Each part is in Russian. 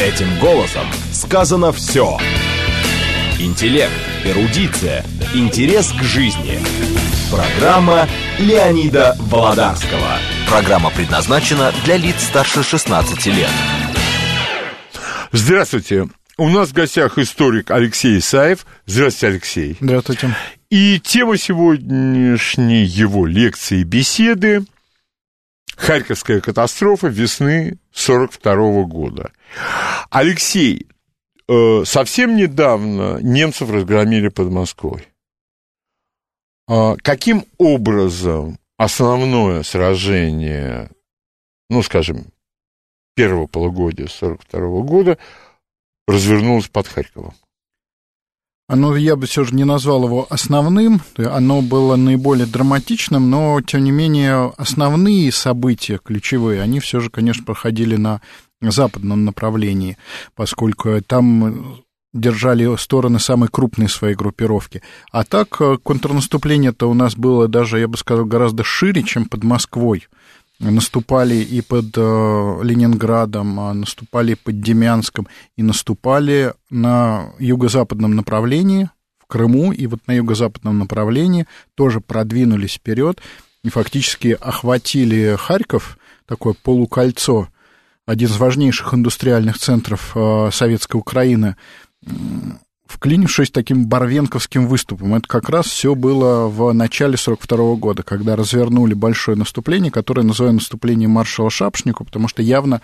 Этим голосом сказано все. Интеллект, эрудиция, интерес к жизни. Программа Леонида Володарского. Программа предназначена для лиц старше 16 лет. Здравствуйте. У нас в гостях историк Алексей Исаев. Здравствуйте, Алексей. Здравствуйте. И тема сегодняшней его лекции и беседы Харьковская катастрофа весны 42 года. Алексей, э, совсем недавно немцев разгромили под Москвой. А каким образом основное сражение, ну, скажем, первого полугодия 42 года развернулось под Харьковом? Оно, я бы все же не назвал его основным, оно было наиболее драматичным, но, тем не менее, основные события ключевые, они все же, конечно, проходили на западном направлении, поскольку там держали стороны самой крупной своей группировки. А так э, контрнаступление-то у нас было даже, я бы сказал, гораздо шире, чем под Москвой наступали и под э, Ленинградом, а наступали под Демянском, и наступали на юго-западном направлении, в Крыму, и вот на юго-западном направлении тоже продвинулись вперед и фактически охватили Харьков, такое полукольцо, один из важнейших индустриальных центров э, Советской Украины, вклинившись таким барвенковским выступом. Это как раз все было в начале 42 года, когда развернули большое наступление, которое называют наступлением маршала Шапшнику, потому что явно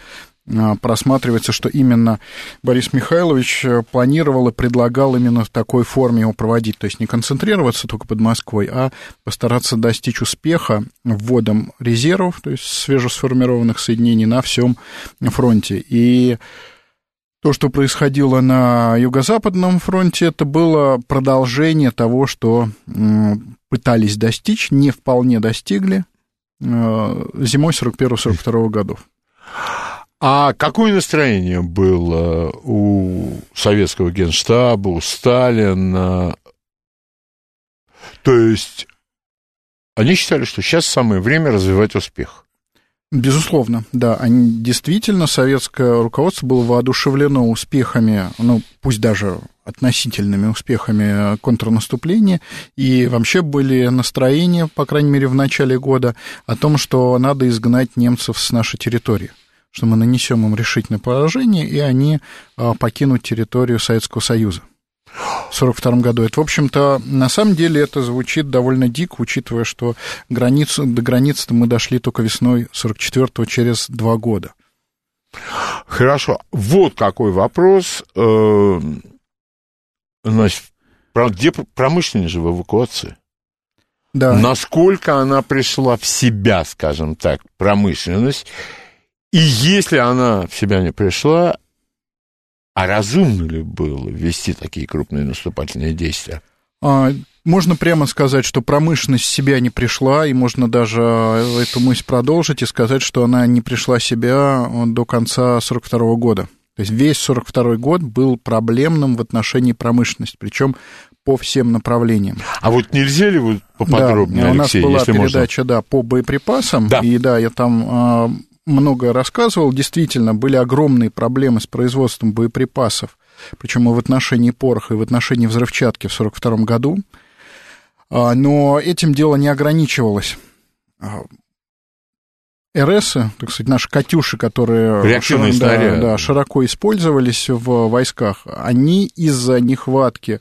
а, просматривается, что именно Борис Михайлович э, планировал и предлагал именно в такой форме его проводить, то есть не концентрироваться только под Москвой, а постараться достичь успеха вводом резервов, то есть свежесформированных соединений на всем фронте. И то, что происходило на Юго-Западном фронте, это было продолжение того, что пытались достичь, не вполне достигли э, зимой 41-42 годов. А какое настроение было у советского генштаба, у Сталина? То есть они считали, что сейчас самое время развивать успех. Безусловно, да. Они действительно, советское руководство было воодушевлено успехами, ну, пусть даже относительными успехами контрнаступления, и вообще были настроения, по крайней мере, в начале года, о том, что надо изгнать немцев с нашей территории что мы нанесем им решительное поражение, и они а, покинут территорию Советского Союза. 1942 году. Это, в общем-то, на самом деле это звучит довольно дико, учитывая, что границу, до границы мы дошли только весной 44-го, через два года. Хорошо. Вот какой вопрос. Э, значит, где промышленность же в эвакуации? Да. Насколько она пришла в себя, скажем так, промышленность, и если она в себя не пришла, а разумно ли было ввести такие крупные наступательные действия? А, можно прямо сказать, что промышленность в себя не пришла, и можно даже эту мысль продолжить и сказать, что она не пришла в себя до конца 1942 года. То есть весь 1942 год был проблемным в отношении промышленности, причем по всем направлениям. А вот нельзя ли вот поподробнее, да, Алексей, у нас была передача, можно? да, по боеприпасам, да. и да, я там а, много рассказывал, действительно были огромные проблемы с производством боеприпасов, причем и в отношении пороха, и в отношении взрывчатки в 1942 году. А, но этим дело не ограничивалось. А, РС, так сказать, наши «Катюши», которые широко, да, да, широко использовались в войсках, они из-за нехватки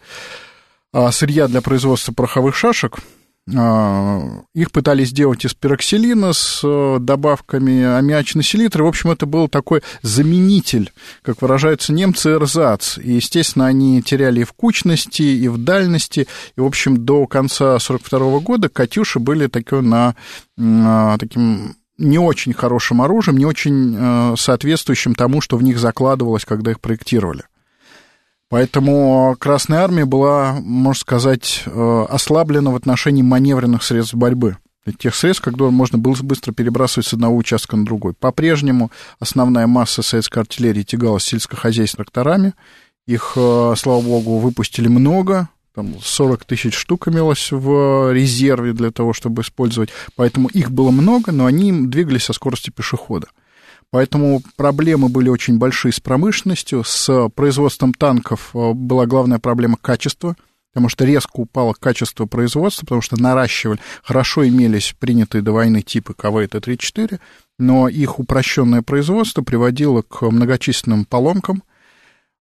а, сырья для производства пороховых шашек – их пытались сделать из пероксилина с э, добавками аммиачной селитры. В общем, это был такой заменитель, как выражаются немцы, эрзац. И, естественно, они теряли и в кучности, и в дальности. И, в общем, до конца 1942 года «Катюши» были такой на, на таким не очень хорошим оружием, не очень э, соответствующим тому, что в них закладывалось, когда их проектировали. Поэтому Красная Армия была, можно сказать, э, ослаблена в отношении маневренных средств борьбы. Тех средств, когда можно было быстро перебрасывать с одного участка на другой. По-прежнему основная масса советской артиллерии тягалась сельскохозяйственными тракторами. Их, э, слава богу, выпустили много, там 40 тысяч штук имелось в резерве для того, чтобы использовать. Поэтому их было много, но они двигались со скоростью пешехода. Поэтому проблемы были очень большие с промышленностью, с производством танков э, была главная проблема качества, потому что резко упало качество производства, потому что наращивали, хорошо имелись принятые до войны типы КВ и Т-34, но их упрощенное производство приводило к многочисленным поломкам,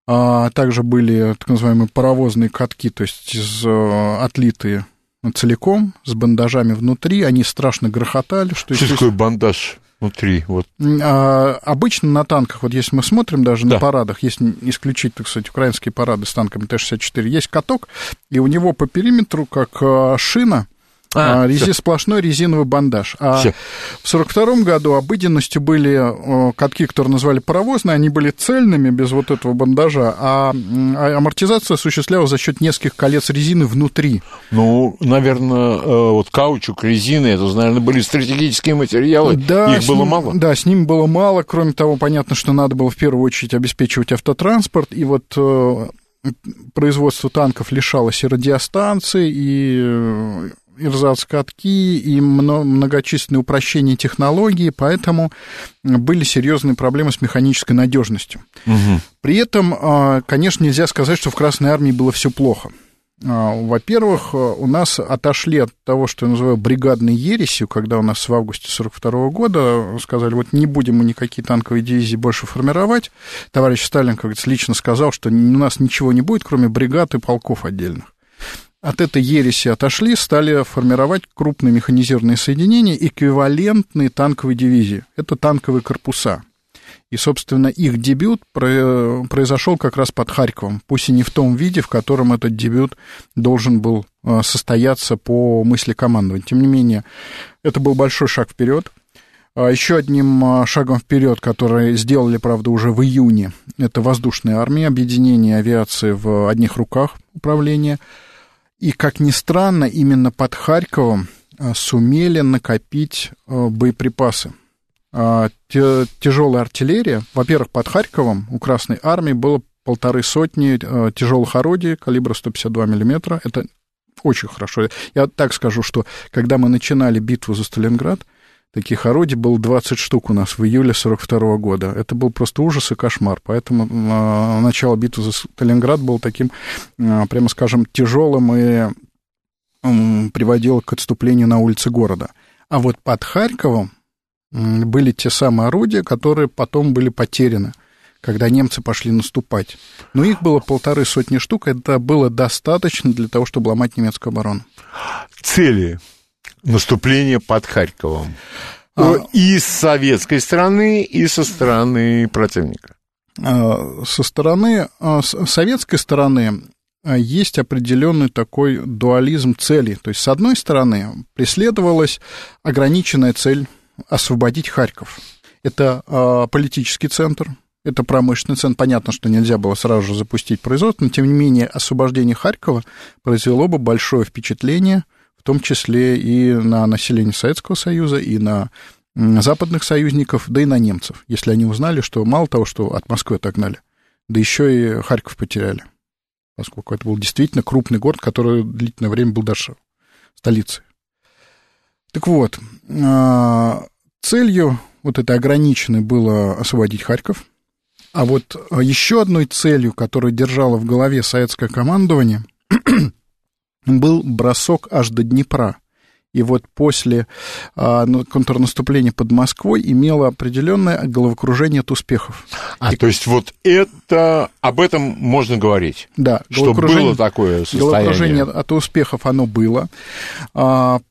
а также были так называемые паровозные катки, то есть из, э, отлитые целиком, с бандажами внутри, они страшно грохотали. Что, что такое бандаж? Внутри. Вот. А, обычно на танках, вот если мы смотрим даже да. на парадах, если исключить, так сказать, украинские парады с танками Т-64, есть каток, и у него по периметру, как а, шина, а, а рези, сплошной резиновый бандаж. А все. в 1942 году обыденностью были катки, которые называли паровозные, они были цельными, без вот этого бандажа, а, а амортизация осуществлялась за счет нескольких колец резины внутри. Ну, наверное, э, вот каучук, резины, это, наверное, были стратегические материалы, да, их было ним, мало. Да, с ними было мало, кроме того, понятно, что надо было в первую очередь обеспечивать автотранспорт, и вот э, производство танков лишалось и радиостанций, и э, ирзац-катки и многочисленные упрощения технологий, поэтому были серьезные проблемы с механической надежностью. Угу. При этом, а, конечно, нельзя сказать, что в Красной Армии было все плохо. А, во-первых, у нас отошли от того, что я называю бригадной ересью, когда у нас в августе 1942 года сказали, вот не будем мы никакие танковые дивизии больше формировать. Товарищ Сталин, как говорится, лично сказал, что у нас ничего не будет, кроме бригад и полков отдельных от этой ереси отошли, стали формировать крупные механизированные соединения, эквивалентные танковой дивизии. Это танковые корпуса. И, собственно, их дебют произошел как раз под Харьковом, пусть и не в том виде, в котором этот дебют должен был э, состояться по мысли командования. Тем не менее, это был большой шаг вперед. А Еще одним э, шагом вперед, который сделали, правда, уже в июне, это воздушная армия, объединение авиации в одних руках управления – и, как ни странно, именно под Харьковом а, сумели накопить а, боеприпасы. А, тяжелая артиллерия, во-первых, под Харьковом у Красной Армии было полторы сотни тяжелых орудий калибра 152 миллиметра. Это очень хорошо. Я так скажу, что когда мы начинали битву за Сталинград, таких орудий было 20 штук у нас в июле 42 года. Это был просто ужас и кошмар. Поэтому э, начало битвы за Сталинград было таким, э, прямо скажем, тяжелым и э, приводило к отступлению на улицы города. А вот под Харьковом были те самые орудия, которые потом были потеряны когда немцы пошли наступать. Но их было полторы сотни штук, это было достаточно для того, чтобы ломать немецкую оборону. Цели наступление под Харьковом. А... И с советской стороны, и со стороны противника. А, со стороны а, советской стороны а, есть определенный такой дуализм целей. То есть, с одной стороны, преследовалась ограниченная цель освободить Харьков. Это политический центр, это промышленный центр. Понятно, что нельзя было сразу же запустить производство, но, тем не менее, освобождение Харькова произвело бы большое впечатление в том числе и на население Советского Союза, и на западных союзников, да и на немцев, если они узнали, что мало того, что от Москвы отогнали, да еще и Харьков потеряли, поскольку это был действительно крупный город, который длительное время был даже столицей. Так вот, а, целью вот этой ограниченной было освободить Харьков, а вот еще одной целью, которую держало в голове советское командование, был бросок аж до Днепра. И вот после а, ну, контрнаступления под Москвой имело определенное головокружение от успехов. А, и... то есть вот это, об этом можно говорить? Да. Что было такое состояние? Головокружение от успехов оно было. А,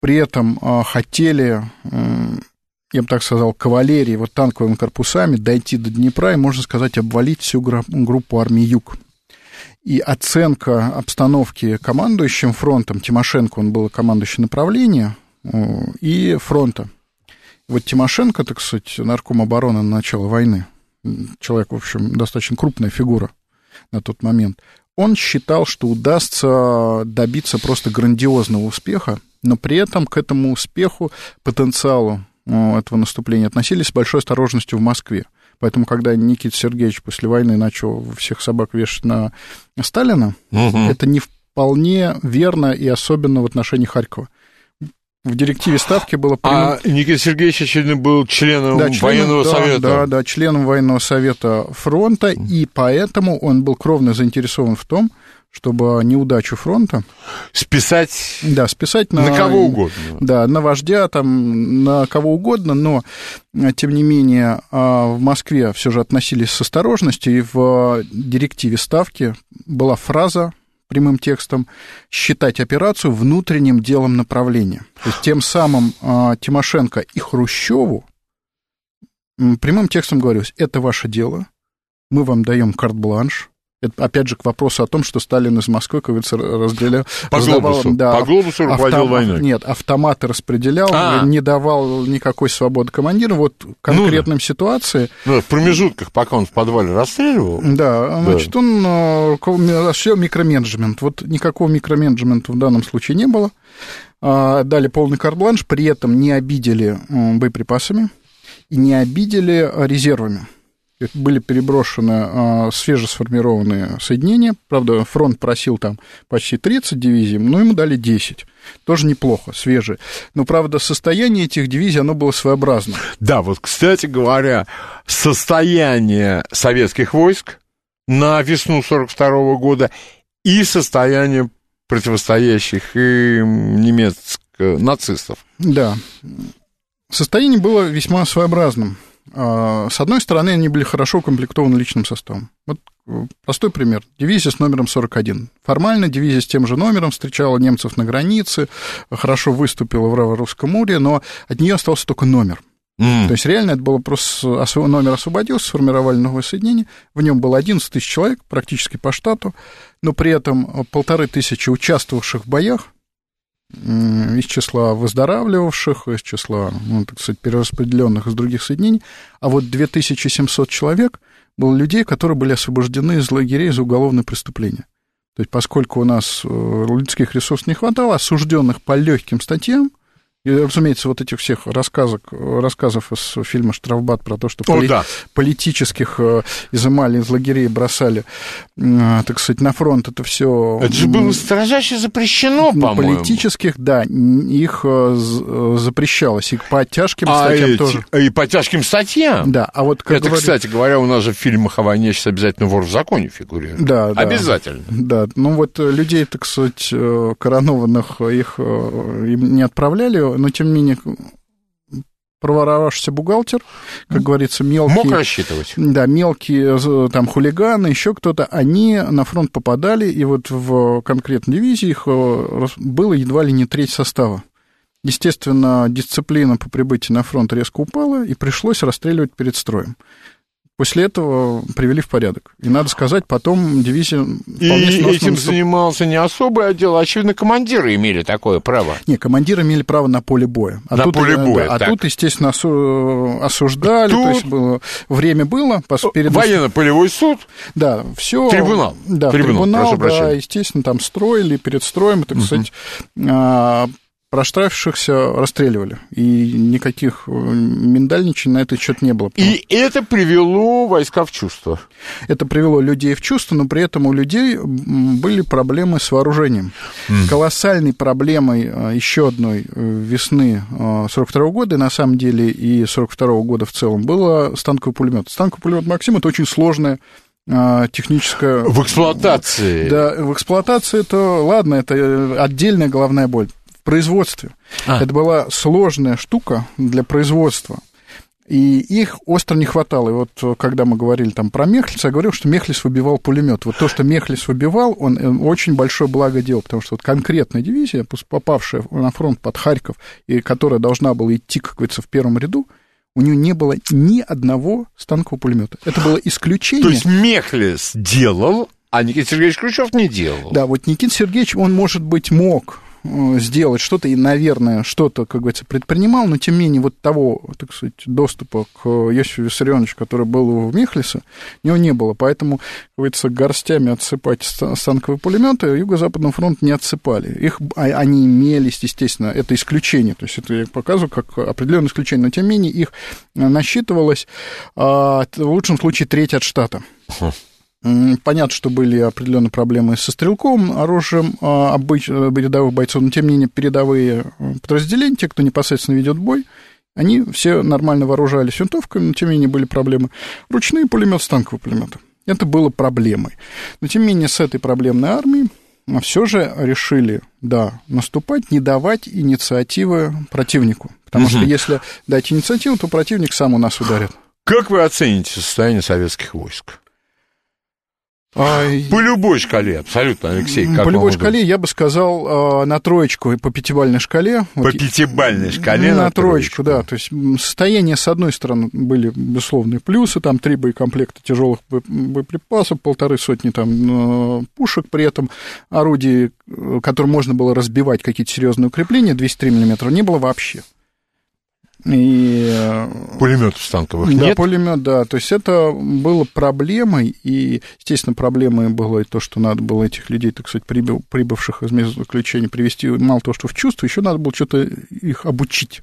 при этом а, хотели я бы так сказал, кавалерии, вот танковыми корпусами дойти до Днепра и, можно сказать, обвалить всю группу армии Юг. И оценка обстановки командующим фронтом, Тимошенко, он был командующий направления, э, и фронта. Вот Тимошенко, так сказать, нарком обороны на начало войны, человек, в общем, достаточно крупная фигура на тот момент, он считал, что удастся добиться просто грандиозного успеха, но при этом к этому успеху, потенциалу э, этого наступления относились с большой осторожностью в Москве. Поэтому, когда Никита Сергеевич после войны начал всех собак вешать на Сталина, угу. это не вполне верно и особенно в отношении Харькова. В директиве ставки было прямым... А Никита Сергеевич, очевидно, был членом да, членом, военного да, совета. Да, да, членом военного совета фронта, и поэтому он был кровно заинтересован в том, чтобы неудачу фронта... Списать... Да, списать на... На кого угодно. Да, на вождя, там, на кого угодно, но, тем не менее, а, в Москве все же относились с осторожностью, и в директиве ставки была фраза прямым текстом считать операцию внутренним делом направления. То есть тем самым а, Тимошенко и Хрущеву прямым текстом говорилось, это ваше дело, мы вам даем карт-бланш, это, опять же, к вопросу о том, что Сталин из Москвы, как говорится, разделял... По раздавал, глобусу, да, по глобусу руководил автом, войной. Нет, автоматы распределял, а. не давал никакой свободы командиру. Вот в конкретном ну, ситуации... Ну, в промежутках, пока он в подвале расстреливал. Да, значит, да. он э, осуществлял микроменеджмент. Вот никакого микроменеджмента в данном случае не было. А, дали полный карт-бланш, при этом не обидели боеприпасами и не обидели резервами были переброшены э, свежесформированные соединения. Правда, фронт просил там почти 30 дивизий, но ему дали 10. Тоже неплохо, свежие. Но, правда, состояние этих дивизий, оно было своеобразно. Да, вот, кстати говоря, состояние советских войск на весну 42 года и состояние противостоящих им немецких нацистов. Да. Состояние было весьма своеобразным. А, с одной стороны, они были хорошо укомплектованы личным составом. Вот э, простой пример. Дивизия с номером 41. Формально дивизия с тем же номером встречала немцев на границе, хорошо выступила в русском море, но от нее остался только номер. Mm. То есть реально это было просто номер освободился, сформировали новое соединение, в нем было 11 тысяч человек, практически по штату, но при этом полторы тысячи участвовавших в боях, из числа выздоравливавших, из числа, ну, так сказать, перераспределенных из других соединений, а вот 2700 человек было людей, которые были освобождены из лагерей за уголовные преступления. То есть, поскольку у нас э, людских ресурсов не хватало, осужденных по легким статьям, и, разумеется, вот этих всех рассказок, рассказов из фильма «Штрафбат» про то, что О, поли- да. политических э, изымали из лагерей, бросали, э, так сказать, на фронт, это все... Это же было строжайше запрещено, по-моему. Политических, да, их э, запрещалось, и по тяжким а статьям эти, тоже. И по тяжким статьям? Да, а вот... Как это, говорю... кстати говоря, у нас же в фильмах о войне сейчас обязательно вор в законе фигурирует. Да, да. Обязательно. Да, ну вот людей, так сказать, коронованных, их им не отправляли, но тем не менее проворовавшийся бухгалтер, как говорится, мелкие... Мог рассчитывать. Да, мелкие там хулиганы, еще кто-то, они на фронт попадали, и вот в конкретной дивизии их э, было едва ли не треть состава. Естественно, дисциплина по прибытии на фронт резко упала, и пришлось расстреливать перед строем. После этого привели в порядок. И надо сказать, потом дивизия И этим занимался не особый отдел, а, очевидно, командиры имели такое право. Не, командиры имели право на поле боя. А на тут, поле боя, да, А тут, естественно, осуждали, тут... то есть было, время было. Перед... Военно-полевой суд? Да, все. Трибунал. Да, трибунал, трибунал да, естественно, там строили перед строем, так угу. Проштрафившихся расстреливали. И никаких э, миндальничий на этот счет не было. И это привело войска в чувство. Это привело людей в чувство, но при этом у людей были проблемы с вооружением. Mm. Колоссальной проблемой э, еще одной э, весны 42 -го года, и на самом деле и 42 -го года в целом, было станковый пулемет. Станковый пулемет Максим это очень сложная техническая... В эксплуатации. Да, в эксплуатации это, ладно, это отдельная головная боль в производстве. А. Это была сложная штука для производства. И их остро не хватало. И вот э, когда мы говорили там про Мехлиса, я говорил, что Мехлис выбивал пулемет. Вот то, что Мехлис выбивал, он э, очень большое благо делал, потому что вот конкретная дивизия, попавшая на фронт под Харьков, и которая должна была идти, как говорится, в первом ряду, у нее не было ни одного станкового пулемета. Это было исключение. То есть Мехлис делал, а Никита Сергеевич Хрущев не делал. Да, вот Никита Сергеевич, он, может быть, мог сделать что-то и, наверное, что-то, как говорится, предпринимал, но тем не менее вот того, так сказать, доступа к Иосифу Виссарионовичу, который был в Мехлисе, у него не было. Поэтому, как говорится, горстями отсыпать станковые пулеметы Юго-Западный фронт не отсыпали. Их, а, они имелись, естественно, это исключение, то есть это я показываю как определенное исключение, но тем не менее их насчитывалось а, в лучшем случае треть от штата. Понятно, что были определенные проблемы со стрелковым оружием а, обыч... Э, рядовых бойцов, но тем не менее передовые э, подразделения, те, кто непосредственно ведет бой, они все нормально вооружались винтовками, но тем не менее были проблемы. Ручные пулеметы, станковые пулеметы. Это было проблемой. Но тем не менее с этой проблемной армией все же решили, да, наступать, не давать инициативы противнику. Потому угу. что если дать инициативу, то противник сам у нас ударит. Как вы оцените состояние советских войск? А, по любой шкале, абсолютно, Алексей. Как по любой шкале, я бы сказал, а, на троечку и по пятибальной шкале. По вот, пятибальной шкале на, на троечку, троечку, да. То есть состояние, с одной стороны, были безусловные плюсы, там три боекомплекта тяжелых боеприпасов, полторы сотни там пушек, при этом орудий, э, которые можно было разбивать, какие-то серьезные укрепления, 203 мм, не было вообще. И, э, Пулеметов станковых да, нет? пулемет, да. То есть это было проблемой, и, естественно, проблемой было и то, что надо было этих людей, так сказать, прибыв, прибывших из мест заключения привести мало того, что в чувство, еще надо было что-то их обучить.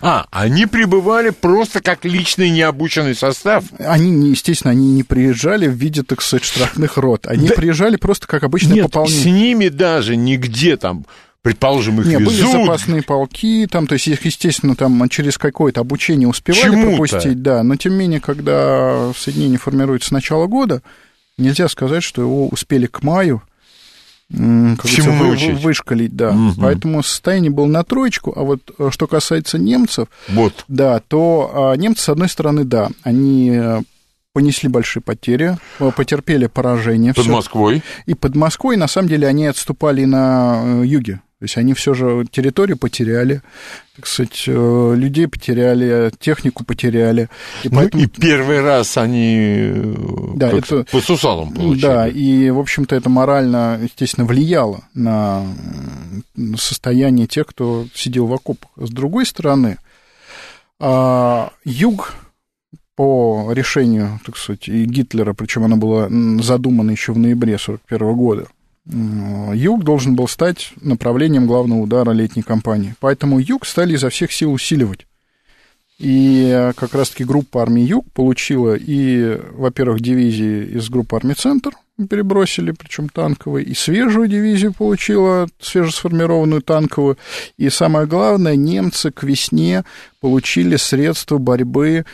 А, они прибывали просто как личный необученный состав? Они, естественно, они не приезжали в виде, так сказать, штрафных рот. Они да... приезжали просто как обычное Нет, пополнение. с ними даже нигде там предположим, их Не, везут. были запасные полки, там, то есть их, естественно, там через какое-то обучение успевали Чему-то. пропустить, да, но тем не менее, когда соединение формируется с начала года, нельзя сказать, что его успели к маю как Всему вы, вышкалить, да. Угу. Поэтому состояние было на троечку, а вот э, что касается немцев, вот. да, то а, немцы, с одной стороны, да, они э, понесли большие потери, э, потерпели поражение. Под всё. Москвой? И под Москвой, на самом деле, они отступали на юге. То есть они все же территорию потеряли, так сказать, э, людей потеряли, технику потеряли. И, ну, поэтому... и первый раз они э, да, это... по сусалам получили. Да, и, в общем-то, это морально, естественно, влияло на состояние тех, кто сидел в окопах. С другой стороны, а, юг по решению, так сказать, и Гитлера, причем оно было задумано еще в ноябре 1941 года, Юг должен был стать направлением главного удара летней кампании. Поэтому Юг стали изо всех сил усиливать. И э, как раз-таки группа армии Юг получила и, во-первых, дивизии из группы армии Центр, перебросили, причем танковые, и свежую дивизию получила, свежесформированную танковую. И самое главное, немцы к весне получили средства борьбы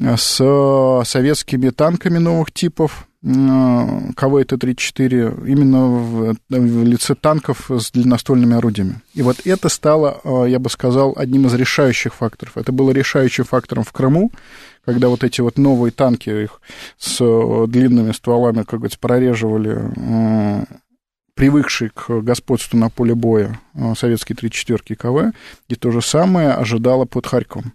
э, с советскими танками новых типов, КВ-Т-34 именно в, в лице танков с длинноствольными орудиями. И вот это стало, а, я бы сказал, одним из решающих факторов. Это было решающим фактором в Крыму, когда вот эти вот новые танки их с длинными стволами, как говорится, прореживали привыкший к господству на поле боя советские 34-ки КВ, и то же самое ожидало под Харьковом.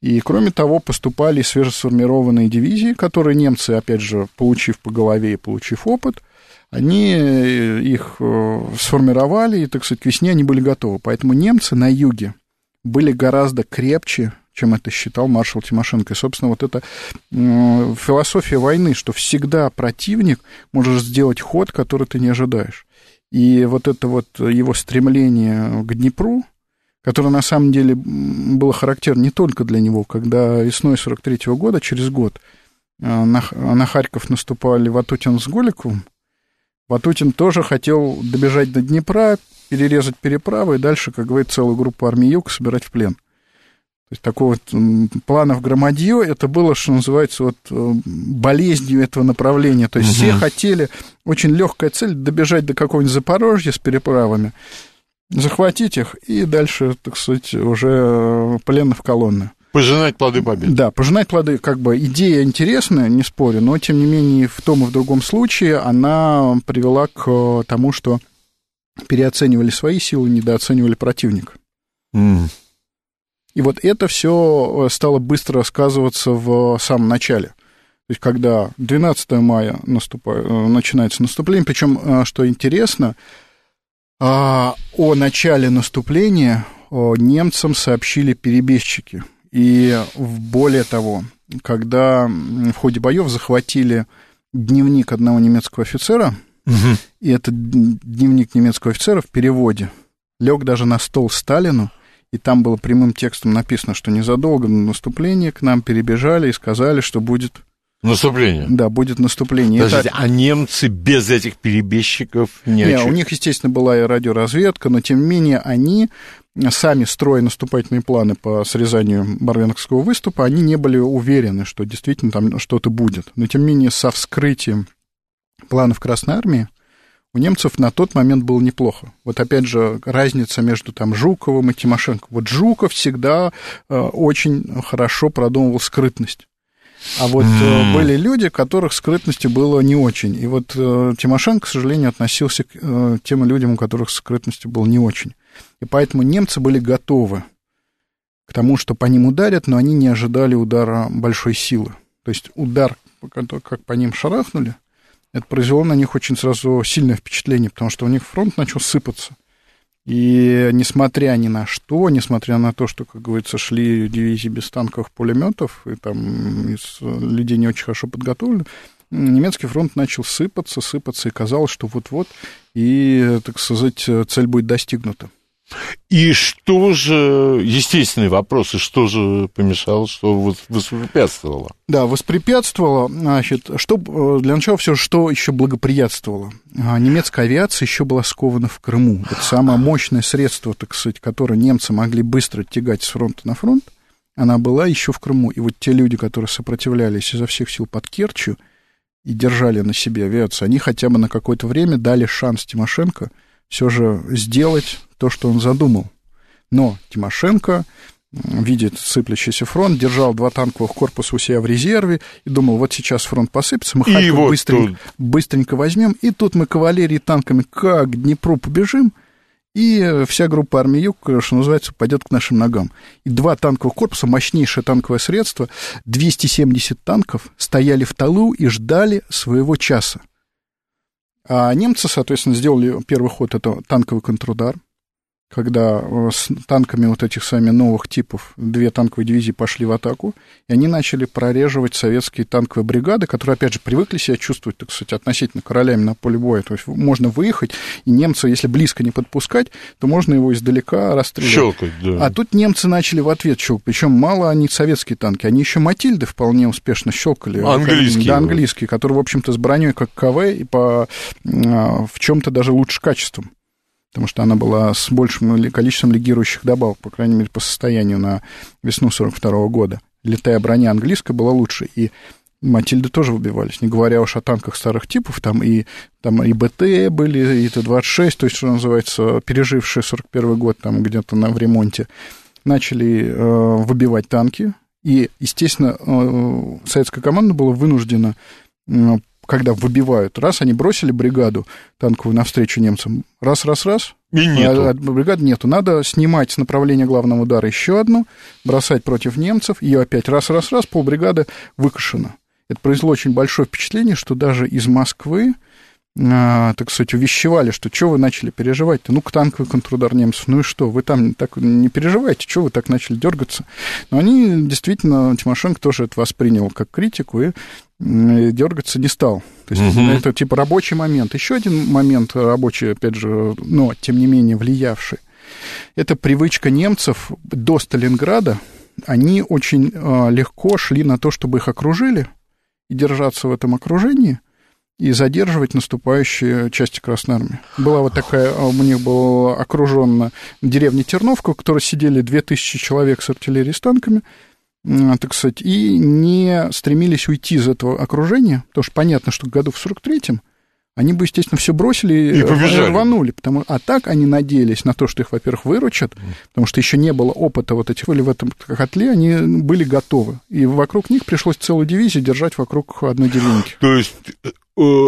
И, кроме того, поступали свежесформированные дивизии, которые немцы, опять же, получив по голове и получив опыт, они э, их э, сформировали, и, так сказать, к весне они были готовы. Поэтому немцы на юге были гораздо крепче, чем это считал маршал Тимошенко. И, собственно, вот эта философия войны, что всегда противник может сделать ход, который ты не ожидаешь. И вот это вот его стремление к Днепру, которое на самом деле было характерно не только для него, когда весной 43 -го года, через год, э, на, на Харьков наступали Ватутин с Голиковым, Ватутин тоже хотел добежать до Днепра, перерезать переправы и дальше, как говорит, целую группу армии Юг собирать в плен. То есть такого вот планов громадье, это было, что называется, вот э, болезнью этого направления. То есть угу. все хотели, очень легкая цель, добежать до какого-нибудь Запорожья с переправами, захватить их и дальше, так сказать, уже э, пленных колонны. Пожинать плоды победы. Да, пожинать плоды, как бы идея интересная, не спорю, но тем не менее в том и в другом случае она привела к тому, что переоценивали свои силы, недооценивали противника. Mm. И вот это все стало быстро сказываться в самом начале. То есть, когда 12 мая наступает, э, начинается наступление, причем, э, что интересно, а, о начале наступления немцам сообщили перебежчики. И более того, когда в ходе боев захватили дневник одного немецкого офицера, угу. и этот дневник немецкого офицера в переводе лег даже на стол Сталину, и там было прямым текстом написано, что незадолго до наступления к нам перебежали и сказали, что будет Наступление. Да, будет наступление. Подождите, Это... а немцы без этих перебежчиков не Нет, у них, естественно, была и радиоразведка, но тем не менее они сами строя наступательные планы по срезанию Барвенкского выступа, они не были уверены, что действительно там что-то будет. Но, тем не менее, со вскрытием планов Красной Армии у немцев на тот момент было неплохо. Вот опять же, разница между там Жуковым и Тимошенко. Вот Жуков всегда э, очень хорошо продумывал скрытность. А вот mm. были люди, которых скрытности было не очень. И вот э, Тимошенко, к сожалению, относился к э, тем людям, у которых скрытности было не очень. И поэтому немцы были готовы к тому, что по ним ударят, но они не ожидали удара большой силы. То есть удар, как по ним шарахнули, это произвело на них очень сразу сильное впечатление, потому что у них фронт начал сыпаться. И несмотря ни на что, несмотря на то, что, как говорится, шли дивизии без танковых пулеметов, и там из людей не очень хорошо подготовлены, немецкий фронт начал сыпаться, сыпаться, и казалось, что вот-вот, и, так сказать, цель будет достигнута. И что же, естественные вопросы, что же помешало, что воспрепятствовало? Да, воспрепятствовало, значит, что, для начала все, что еще благоприятствовало. А, немецкая авиация еще была скована в Крыму. Это самое мощное средство, так сказать, которое немцы могли быстро тягать с фронта на фронт, она была еще в Крыму. И вот те люди, которые сопротивлялись изо всех сил под Керчью и держали на себе авиацию, они хотя бы на какое-то время дали шанс Тимошенко все же сделать то, что он задумал. Но Тимошенко, видит сыплящийся фронт, держал два танковых корпуса у себя в резерве и думал, вот сейчас фронт посыпется, мы Харьков вот быстренько, тут... быстренько возьмем, и тут мы кавалерии танками как к Днепру побежим, и вся группа армии Юг, что называется, пойдет к нашим ногам. И два танковых корпуса, мощнейшее танковое средство, 270 танков, стояли в талу и ждали своего часа. А немцы, соответственно, сделали первый ход, это танковый контрудар, когда э, с танками вот этих сами новых типов две танковые дивизии пошли в атаку, и они начали прореживать советские танковые бригады, которые, опять же, привыкли себя чувствовать, так сказать, относительно королями на поле боя. То есть можно выехать, и немцы, если близко не подпускать, то можно его издалека расстрелять. Щелкать, да. А тут немцы начали в ответ щелкать. Причем мало они советские танки, они еще Матильды вполне успешно щелкали. Английские. Да, английские, которые, в общем-то, с броней как КВ и по а, в чем-то даже лучше качеством потому что она была с большим количеством легирующих добавок, по крайней мере, по состоянию на весну 42 года. Летая броня английская была лучше, и Матильды тоже выбивались, не говоря уж о танках старых типов, там и, там и БТ были, и Т-26, то есть, что называется, пережившие 41 год там где-то на, в ремонте, начали э, выбивать танки, и, естественно, э, советская команда была вынуждена э, когда выбивают, раз они бросили бригаду танковую навстречу немцам, раз, раз, раз, и нету. А, а бригады нету. Надо снимать с направления главного удара еще одну, бросать против немцев, ее опять раз, раз, раз, полбригады выкашено. Это произвело очень большое впечатление, что даже из Москвы, а, так сказать, увещевали, что что вы начали переживать-то? Ну-ка, танковый контрудар немцев, ну и что? Вы там так не переживаете, что вы так начали дергаться? Но они действительно, Тимошенко тоже это воспринял как критику и дергаться не стал. То есть угу. это типа рабочий момент. Еще один момент рабочий, опять же, но тем не менее влиявший. Это привычка немцев до Сталинграда. Они очень э, легко шли на то, чтобы их окружили и держаться в этом окружении и задерживать наступающие части Красной Армии. Была вот такая, у них была окружена деревня Терновка, в которой сидели 2000 человек с артиллерией с танками, так сказать, и не стремились уйти из этого окружения, потому что понятно, что году в 43-м они бы, естественно, все бросили и побежали. рванули. Потому, а так они надеялись на то, что их, во-первых, выручат, потому что еще не было опыта вот этих, или в этом котле, они были готовы. И вокруг них пришлось целую дивизию держать вокруг одной деревеньки. То есть э,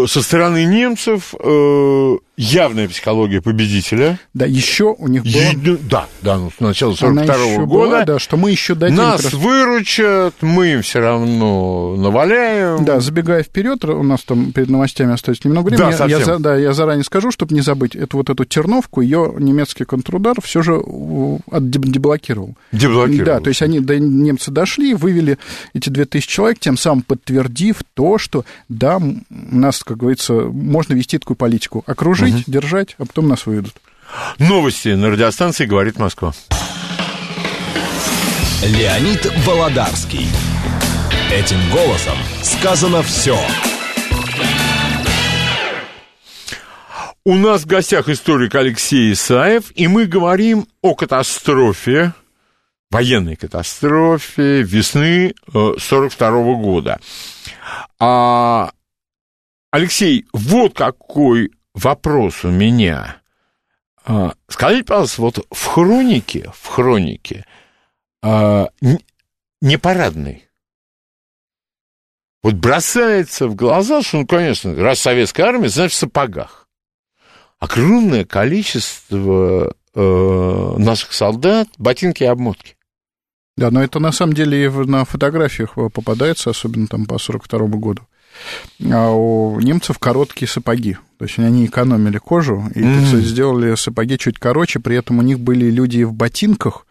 со стороны немцев э, явная психология победителя. Да, еще у них было... Да, да, ну, с начала 42 -го года. Была, да, что мы еще дадим... Нас раз... выручат, мы им все равно наваляем. Да, забегая вперед, у нас там перед новостями остается немного времени. Да, я, я, да, я заранее скажу, чтобы не забыть, это вот эту Терновку, ее немецкий контрудар все же деблокировал. Деблокировал. Да, то есть они, до немцы дошли, вывели эти 2000 человек, тем самым подтвердив то, что, да, у нас, как говорится, можно вести такую политику. Окружить угу. держать, а потом нас выведут. Новости на радиостанции «Говорит Москва». Леонид Володарский. Этим голосом сказано все. У нас в гостях историк Алексей Исаев, и мы говорим о катастрофе, военной катастрофе весны 42 э, года. А, Алексей, вот какой вопрос у меня. А, скажите, пожалуйста, вот в хронике, в хронике а, не парадный. Вот бросается в глаза, что, ну, конечно, раз советская армия, значит, в сапогах. Огромное количество э, наших солдат, ботинки и обмотки. Да, но это на самом деле и на фотографиях попадается, особенно там по 42 году. А у немцев короткие сапоги. То есть они экономили кожу и mm-hmm. сделали сапоги чуть короче, при этом у них были люди в ботинках,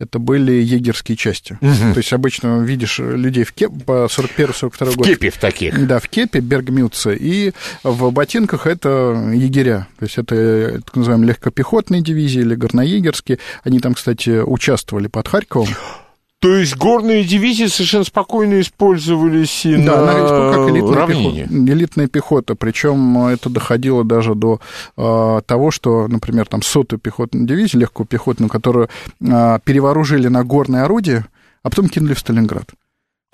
это были егерские части. Угу. То есть обычно видишь людей в кепе по 41-42 год. В кепе в таких. Да, в кепе, бергмютце, и в ботинках это егеря. То есть это так называемые легкопехотные дивизии или горноегерские. Они там, кстати, участвовали под Харьковом. То есть горные дивизии совершенно спокойно использовались и да, на как элитная равнине. Пехота, элитная пехота, причем это доходило даже до э, того, что, например, там сотую пехотную дивизию, легкую пехотную, которую э, перевооружили на горные орудия, а потом кинули в Сталинград.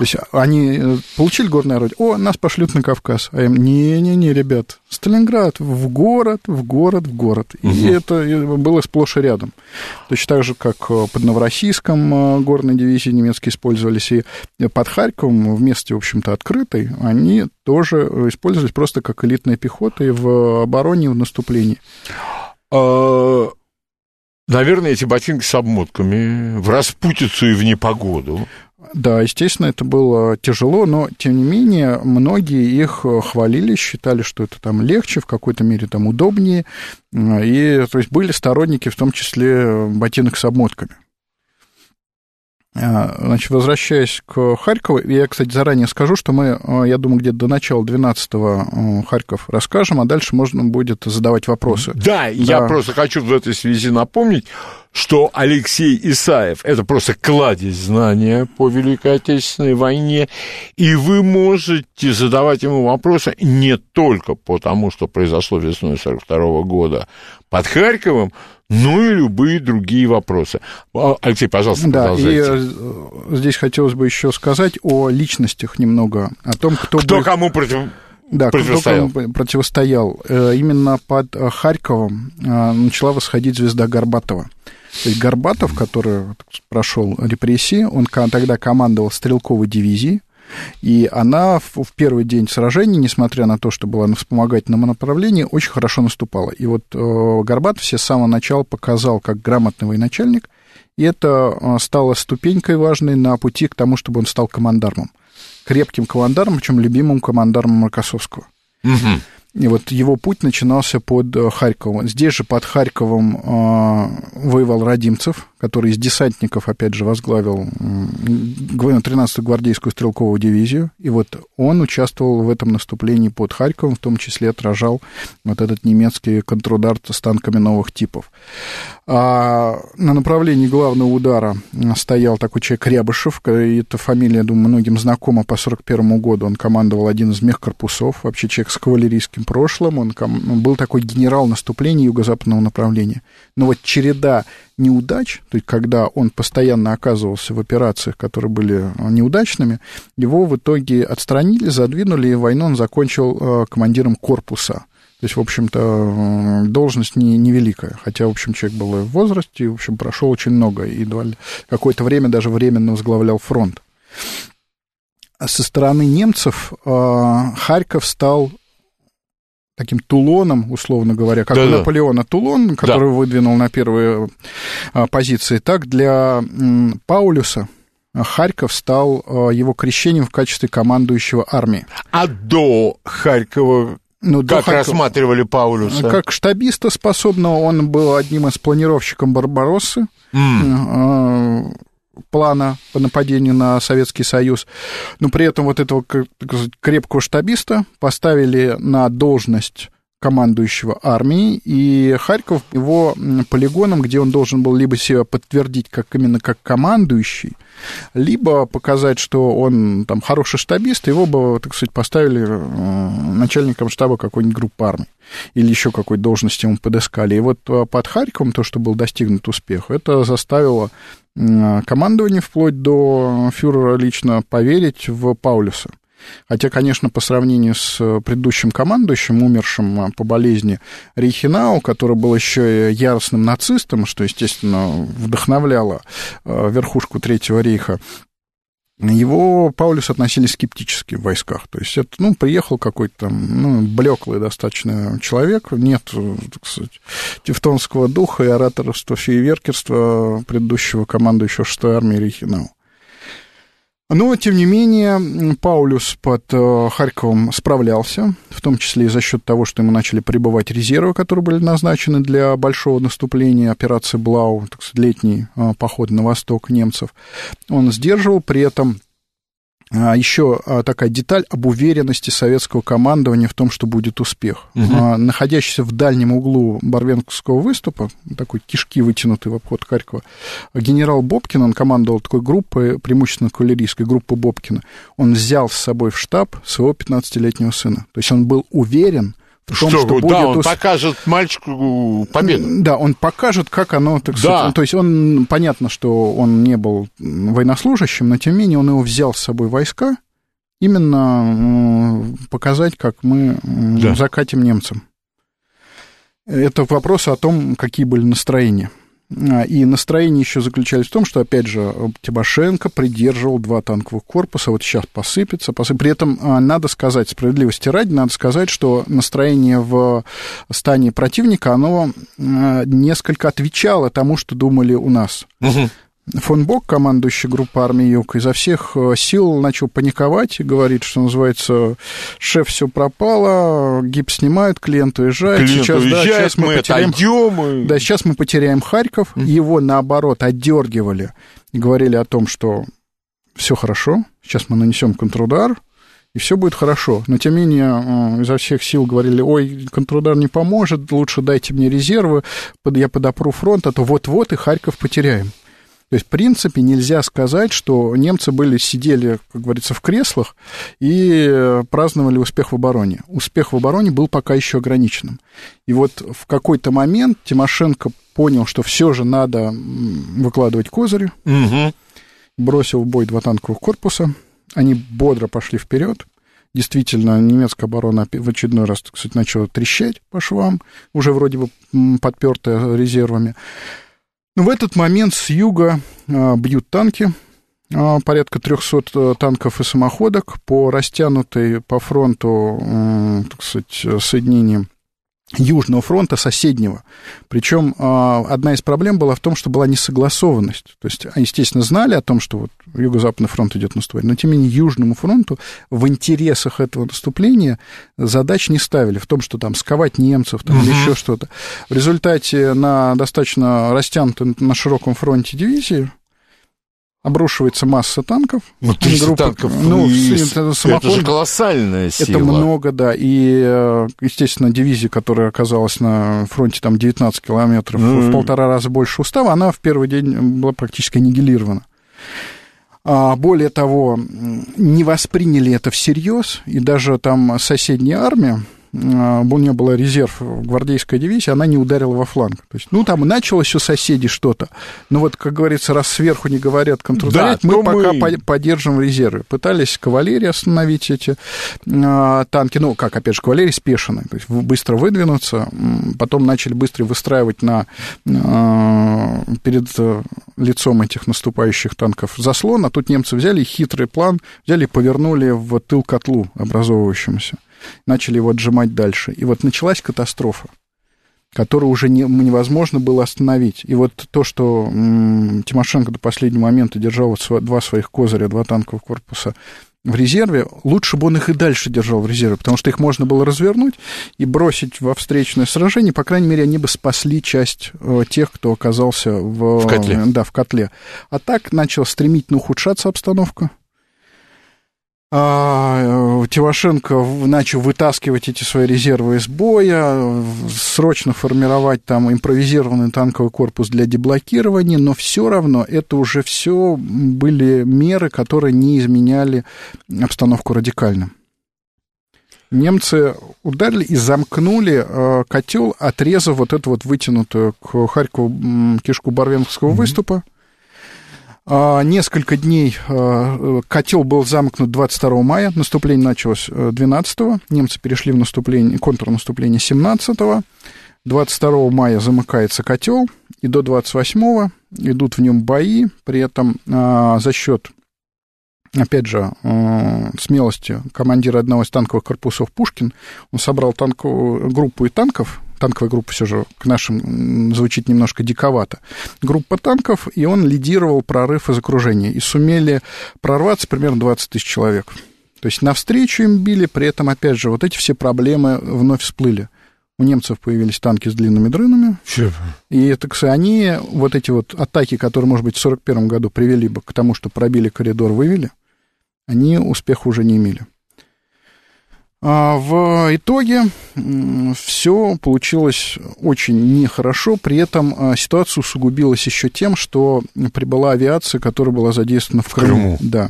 То есть они э, получили горное орудие, о, нас пошлют на Кавказ. А им, не-не-не, ребят, Сталинград, в город, в город, в город. Угу. И это было сплошь и рядом. Точно так же, как э, под Новороссийском э, горные дивизии немецкие использовались, и под Харьковом, в месте, в общем-то, открытой, они тоже использовались просто как элитная пехота и в обороне, и в наступлении. А, наверное, эти ботинки с обмотками в распутицу и в непогоду да, естественно, это было тяжело, но, тем не менее, многие их хвалили, считали, что это там легче, в какой-то мере там удобнее, и, то есть, были сторонники, в том числе, ботинок с обмотками. А, значит, возвращаясь к Харькову, я, кстати, заранее скажу, что мы, а, я думаю, где-то до начала 12-го Харьков расскажем, а дальше можно будет задавать вопросы. Да, да, я просто хочу в этой связи напомнить, что Алексей Исаев – это просто кладезь знания по Великой Отечественной войне, и вы можете задавать ему вопросы не только по тому, что произошло весной 42 года под Харьковом, ну и любые другие вопросы. А, Алексей, пожалуйста, да, продолжайте. И э, здесь хотелось бы еще сказать о личностях немного, о том, кто... Кто был... кому против... Да, противостоял. кто кому противостоял. Э, именно под э, Харьковом начала восходить звезда Горбатова. То есть Горбатов, который прошел репрессии, он тогда командовал стрелковой дивизией, и она в, в первый день сражений, несмотря на то, что была на вспомогательном направлении, очень хорошо наступала. И вот э, Горбатов все с самого начала показал как грамотный военачальник, и это э, стало ступенькой важной на пути к тому, чтобы он стал командармом. Крепким командармом, причем любимым командармом Рокоссовского. Угу. И вот его путь начинался под э, Харьковом. Здесь же под Харьковом э, воевал Радимцев, который из десантников, опять же, возглавил 13-ю гвардейскую стрелковую дивизию. И вот он участвовал в этом наступлении под Харьковом, в том числе отражал вот этот немецкий контрудар с танками новых типов. А на направлении главного удара стоял такой человек Рябышев, эта фамилия, я думаю, многим знакома по 41 году. Он командовал один из мехкорпусов, вообще человек с кавалерийским прошлым. Он, он был такой генерал наступления юго-западного направления. Но вот череда неудач, то есть когда он постоянно оказывался в операциях, которые были неудачными, его в итоге отстранили, задвинули, и войну он закончил э, командиром корпуса. То есть, в общем-то, должность не, невеликая. Хотя, в общем, человек был в возрасте, и, в общем, прошел очень много. И какое-то время даже временно возглавлял фронт. Со стороны немцев э, Харьков стал таким Тулоном, условно говоря, как да, у Наполеона Тулон, который да. выдвинул на первые э, позиции, так для Паулюса Харьков стал его крещением в качестве командующего армией. А до Харькова ну, как Харьков, рассматривали Паулюса? Как штабиста способного, он был одним из планировщиков Барбароссы, mm. Плана по нападению на Советский Союз. Но при этом вот этого крепкого штабиста поставили на должность командующего армией, и Харьков его полигоном, где он должен был либо себя подтвердить как именно как командующий, либо показать, что он там хороший штабист, его бы, так сказать, поставили э, начальником штаба какой-нибудь группы армий или еще какой должности ему подыскали. И вот э, под Харьковом то, что был достигнут успех, это заставило командование вплоть до фюрера лично поверить в Паулюса. Хотя, конечно, по сравнению с э, предыдущим командующим, умершим э, по болезни Рейхенау, который был еще и яростным нацистом, что, естественно, вдохновляло э, верхушку Третьего рейха, его Паулюс относили скептически в войсках. То есть это, ну, приехал какой-то там, ну, блеклый достаточно человек, нет, так сказать, тевтонского духа и ораторства, фейверкерства предыдущего командующего 6-й армии Рейхенау. Но, тем не менее, Паулюс под э, Харьковом справлялся, в том числе и за счет того, что ему начали прибывать резервы, которые были назначены для большого наступления, операции Блау, так сказать, летний э, поход на восток немцев. Он сдерживал, при этом еще а, такая деталь об уверенности советского командования в том, что будет успех. Угу. Находящийся в дальнем углу Барвенковского выступа, такой кишки вытянутый в обход Харькова, генерал Бобкин, он командовал такой группой, преимущественно кавалерийской группы Бобкина, он взял с собой в штаб своего 15-летнего сына. То есть он был уверен, в том, что, что будет... Да, он ус... покажет мальчику победу. Да, он покажет, как оно, так сказать... Да. То есть он, понятно, что он не был военнослужащим, но тем не менее он его взял с собой войска, именно показать, как мы да. закатим немцам. Это вопрос о том, какие были настроения. А, и настроение еще заключались в том, что, опять же, Тимошенко придерживал два танковых корпуса, вот сейчас посыпется, посыпется. При этом а, надо сказать, справедливости ради, надо сказать, что настроение в стане противника, оно а, несколько отвечало тому, что думали у нас. Угу. Фон Бок, командующий группой армии Юг, изо всех э, сил начал паниковать и говорит, что называется, шеф, все пропало, гипс снимают, клиент уезжает. Клиент сейчас, уезжает, да, сейчас мы, мы потеряем, отойдем. Да, сейчас мы потеряем Харьков. Mm. Его, наоборот, отдергивали и говорили о том, что все хорошо, сейчас мы нанесем контрудар, и все будет хорошо. Но, тем не менее, э, изо всех сил говорили, ой, контрудар не поможет, лучше дайте мне резервы, я подопру фронт, а то вот-вот и Харьков потеряем. То есть, в принципе, нельзя сказать, что немцы были, сидели, как говорится, в креслах и праздновали успех в обороне. Успех в обороне был пока еще ограниченным. И вот в какой-то момент Тимошенко понял, что все же надо выкладывать козыри, угу. бросил в бой два танковых корпуса, они бодро пошли вперед, действительно немецкая оборона в очередной раз, кстати, начала трещать по швам, уже вроде бы подпертая резервами. В этот момент с юга а, бьют танки, а, порядка 300 э, танков и самоходок по растянутой по фронту, так сказать, соединениям Южного фронта, соседнего. Причем а, одна из проблем была в том, что была несогласованность. То есть, естественно, знали о том, что вот Юго-Западный фронт идет наступать, но тем не менее Южному фронту в интересах этого наступления задач не ставили в том, что там сковать немцев там, угу. или еще что-то. В результате на достаточно растянутой на широком фронте дивизии обрушивается масса танков. Ну, 300 группы, ну, танков, ну, это, самоходно, это же колоссальная сила. Это много, да, и, э, естественно, дивизия, которая оказалась на фронте там 19 километров, mm. в полтора раза больше устава, она в первый день была практически аннигилирована. А более того, не восприняли это всерьез, и даже там соседняя армия, у нее был резерв гвардейской дивизии, она не ударила во фланг. То есть, ну, там началось у соседей что-то, но вот, как говорится, раз сверху не говорят контрудовать, да, мы пока мы... поддержим резервы. Пытались кавалерии остановить эти э, танки, ну, как, опять же, кавалерии спешенные, то есть быстро выдвинуться, потом начали быстро выстраивать на, э, перед лицом этих наступающих танков заслон, а тут немцы взяли хитрый план, взяли и повернули в тыл котлу образовывающемуся начали его отжимать дальше. И вот началась катастрофа которую уже не, невозможно было остановить. И вот то, что м, Тимошенко до последнего момента держал вот два своих козыря, два танковых корпуса в резерве, лучше бы он их и дальше держал в резерве, потому что их можно было развернуть и бросить во встречное сражение. По крайней мере, они бы спасли часть э, тех, кто оказался в, в котле. Да, в котле. А так начала стремительно ухудшаться обстановка. А, Тимошенко начал вытаскивать эти свои резервы из боя, срочно формировать там импровизированный танковый корпус для деблокирования, но все равно это уже все были меры, которые не изменяли обстановку радикально. Немцы ударили и замкнули э, котел, отрезав вот эту вот вытянутую к Харькову кишку Барвенковского mm-hmm. выступа. А, несколько дней а, котел был замкнут 22 мая, наступление началось 12 э, немцы перешли в наступление, контрнаступление 17 22 мая замыкается котел, и до 28 идут в нем бои, при этом а, за счет опять же, смелости командира одного из танковых корпусов Пушкин, он собрал танковую группу и танков, танковая группа все же к нашим звучит немножко диковато. Группа танков, и он лидировал прорыв из окружения. И сумели прорваться примерно 20 тысяч человек. То есть навстречу им били, при этом, опять же, вот эти все проблемы вновь всплыли. У немцев появились танки с длинными дрынами. Все. И, так сказать, они, вот эти вот атаки, которые, может быть, в 1941 году привели бы к тому, что пробили коридор, вывели, они успеха уже не имели. А в итоге все получилось очень нехорошо. При этом а, ситуация усугубилась еще тем, что прибыла авиация, которая была задействована в, в Крыму. Крыму. Да.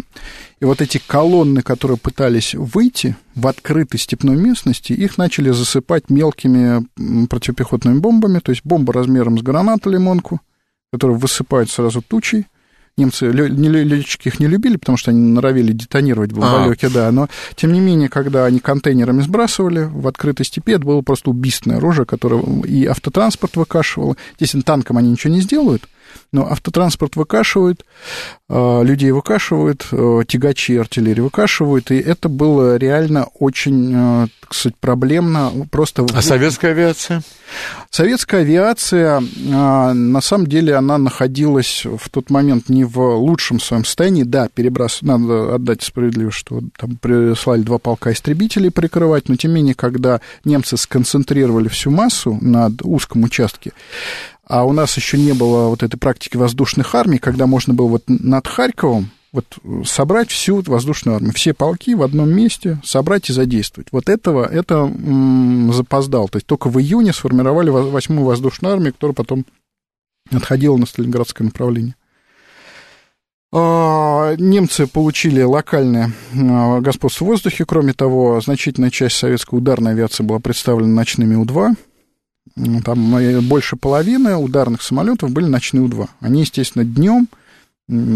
И вот эти колонны, которые пытались выйти в открытой степной местности, их начали засыпать мелкими противопехотными бомбами, то есть бомба размером с гранату лимонку, которая высыпает сразу тучей немцы, летчики их не любили, потому что они норовили детонировать Балёке, а. да, но, тем не менее, когда они контейнерами сбрасывали в открытой степи, это было просто убийственное оружие, которое и автотранспорт выкашивало. Естественно, танком они ничего не сделают, но автотранспорт выкашивают, э, людей выкашивают, э, тягачи артиллерии выкашивают, и это было реально очень, э, так сказать, проблемно. Просто... А советская авиация? Советская авиация, на самом деле, она находилась в тот момент не в лучшем своем состоянии. Да, перебрас... надо отдать справедливо, что там прислали два полка истребителей прикрывать, но тем не менее, когда немцы сконцентрировали всю массу над узком участке, а у нас еще не было вот этой практики воздушных армий, когда можно было вот над Харьковом вот собрать всю воздушную армию, все полки в одном месте, собрать и задействовать. Вот этого, это м, запоздал. То есть только в июне сформировали восьмую воздушную армию, которая потом отходила на Сталинградское направление. А, немцы получили локальное а, господство в воздухе. Кроме того, значительная часть советской ударной авиации была представлена ночными У-2. Там э, больше половины ударных самолетов были ночные У-2. Они, естественно, днем,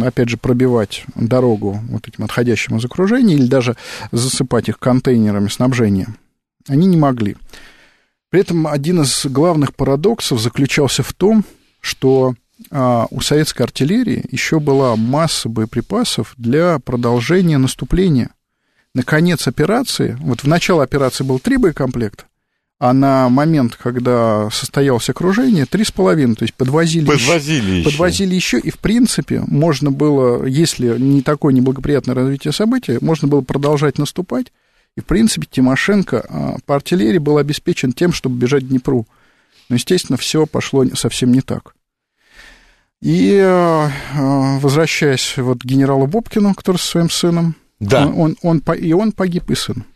опять же, пробивать дорогу вот этим отходящим из окружения или даже засыпать их контейнерами снабжения, они не могли. При этом один из главных парадоксов заключался в том, что а, у советской артиллерии еще была масса боеприпасов для продолжения наступления. Наконец операции, вот в начало операции был три боекомплекта, а на момент, когда состоялось окружение, три с половиной, то есть подвозили, подвозили еще, еще. Подвозили еще, и, в принципе, можно было, если не такое неблагоприятное развитие событий, можно было продолжать наступать, и, в принципе, Тимошенко а, по артиллерии был обеспечен тем, чтобы бежать к Днепру. Но, естественно, все пошло совсем не так. И а, возвращаясь вот к генералу Бобкину, который со своим сыном, да. он, он, он, и он погиб, и сын.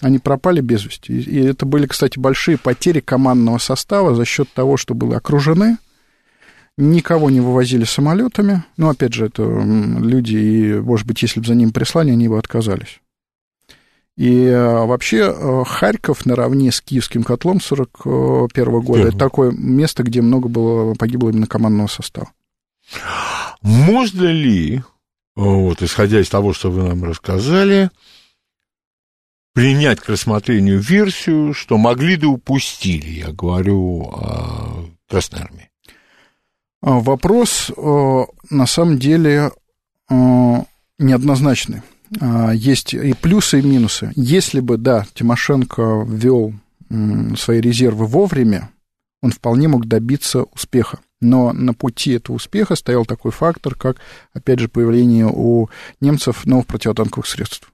Они пропали без вести. И это были, кстати, большие потери командного состава за счет того, что были окружены, никого не вывозили самолетами. Ну, опять же, это люди, и, может быть, если бы за ним прислали, они бы отказались. И э, вообще э, Харьков наравне с Киевским котлом 1941 года Первый. это такое место, где много было погибло именно командного состава. Можно ли, вот, исходя из того, что вы нам рассказали, принять к рассмотрению версию, что могли да упустили, я говорю о Красной Армии? А, вопрос э, на самом деле э, неоднозначный. А, есть и плюсы, и минусы. Если бы, да, Тимошенко ввел свои резервы вовремя, он вполне мог добиться успеха. Но на пути этого успеха стоял такой фактор, как, опять же, появление у немцев новых противотанковых средств.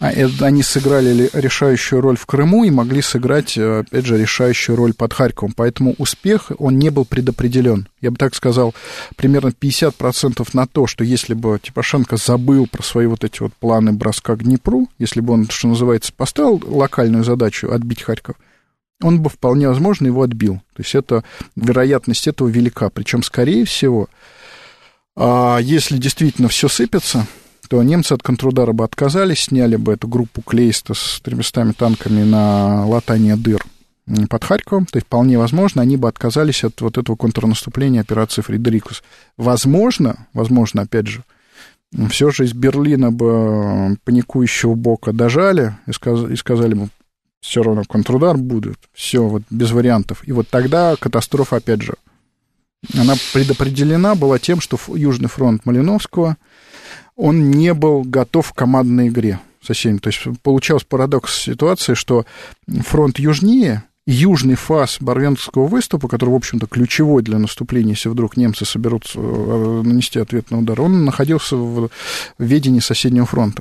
А они сыграли решающую роль в Крыму и могли сыграть, э, опять же, решающую роль под Харьковом. Поэтому успех, он не был предопределен. Я бы так сказал, примерно 50% на то, что если бы Типошенко забыл про свои вот эти вот планы броска к Днепру, если бы он, что называется, поставил локальную задачу отбить Харьков, он бы вполне возможно его отбил. То есть это, вероятность этого велика. Причем, скорее всего, а, если действительно все сыпется, то немцы от контрудара бы отказались, сняли бы эту группу Клейста с 300 танками на латание дыр под Харьковом, то есть вполне возможно, они бы отказались от вот этого контрнаступления операции Фредерикус. Возможно, возможно, опять же, все же из Берлина бы паникующего бока дожали и, сказ, и сказали бы, все равно контрудар будет, все вот без вариантов. И вот тогда катастрофа, опять же, она предопределена была тем, что Южный фронт Малиновского – он не был готов к командной игре со всеми. То есть получался парадокс ситуации, что фронт южнее, южный фаз Барвенского выступа, который, в общем-то, ключевой для наступления, если вдруг немцы соберутся э, нанести ответный удар, он находился в ведении соседнего фронта.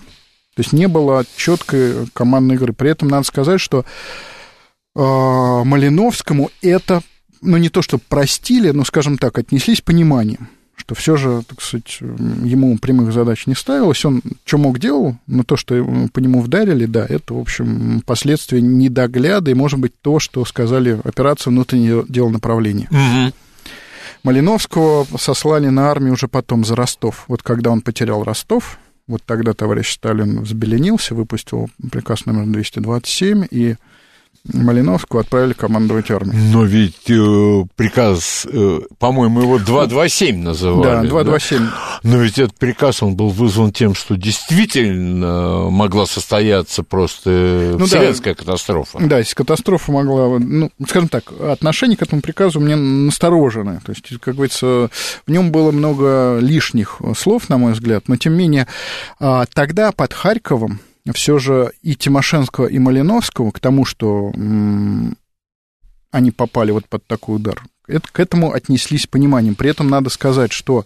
То есть не было четкой командной игры. При этом надо сказать, что э, Малиновскому это, ну, не то, что простили, но, скажем так, отнеслись пониманием что все же, так сказать, ему прямых задач не ставилось. Он что мог делал, но то, что по нему вдарили, да, это, в общем, последствия недогляда и, может быть, то, что сказали операция внутреннего дела направления. Угу. Малиновского сослали на армию уже потом за Ростов. Вот когда он потерял Ростов, вот тогда товарищ Сталин взбеленился, выпустил приказ номер 227, и Малиновского отправили командовать армией. Но ведь э, приказ, э, по-моему, его 227 называли. Да, 227. Да? Но ведь этот приказ, он был вызван тем, что действительно могла состояться просто ну, вселенская да, катастрофа. Да, если катастрофа могла, ну, скажем так, отношение к этому приказу у меня настороженное. То есть, как говорится, в нем было много лишних слов, на мой взгляд, но тем не менее, а, тогда под Харьковом все же и Тимошенского, и Малиновского к тому, что они попали вот под такой удар, это, к этому отнеслись пониманием. При этом надо сказать, что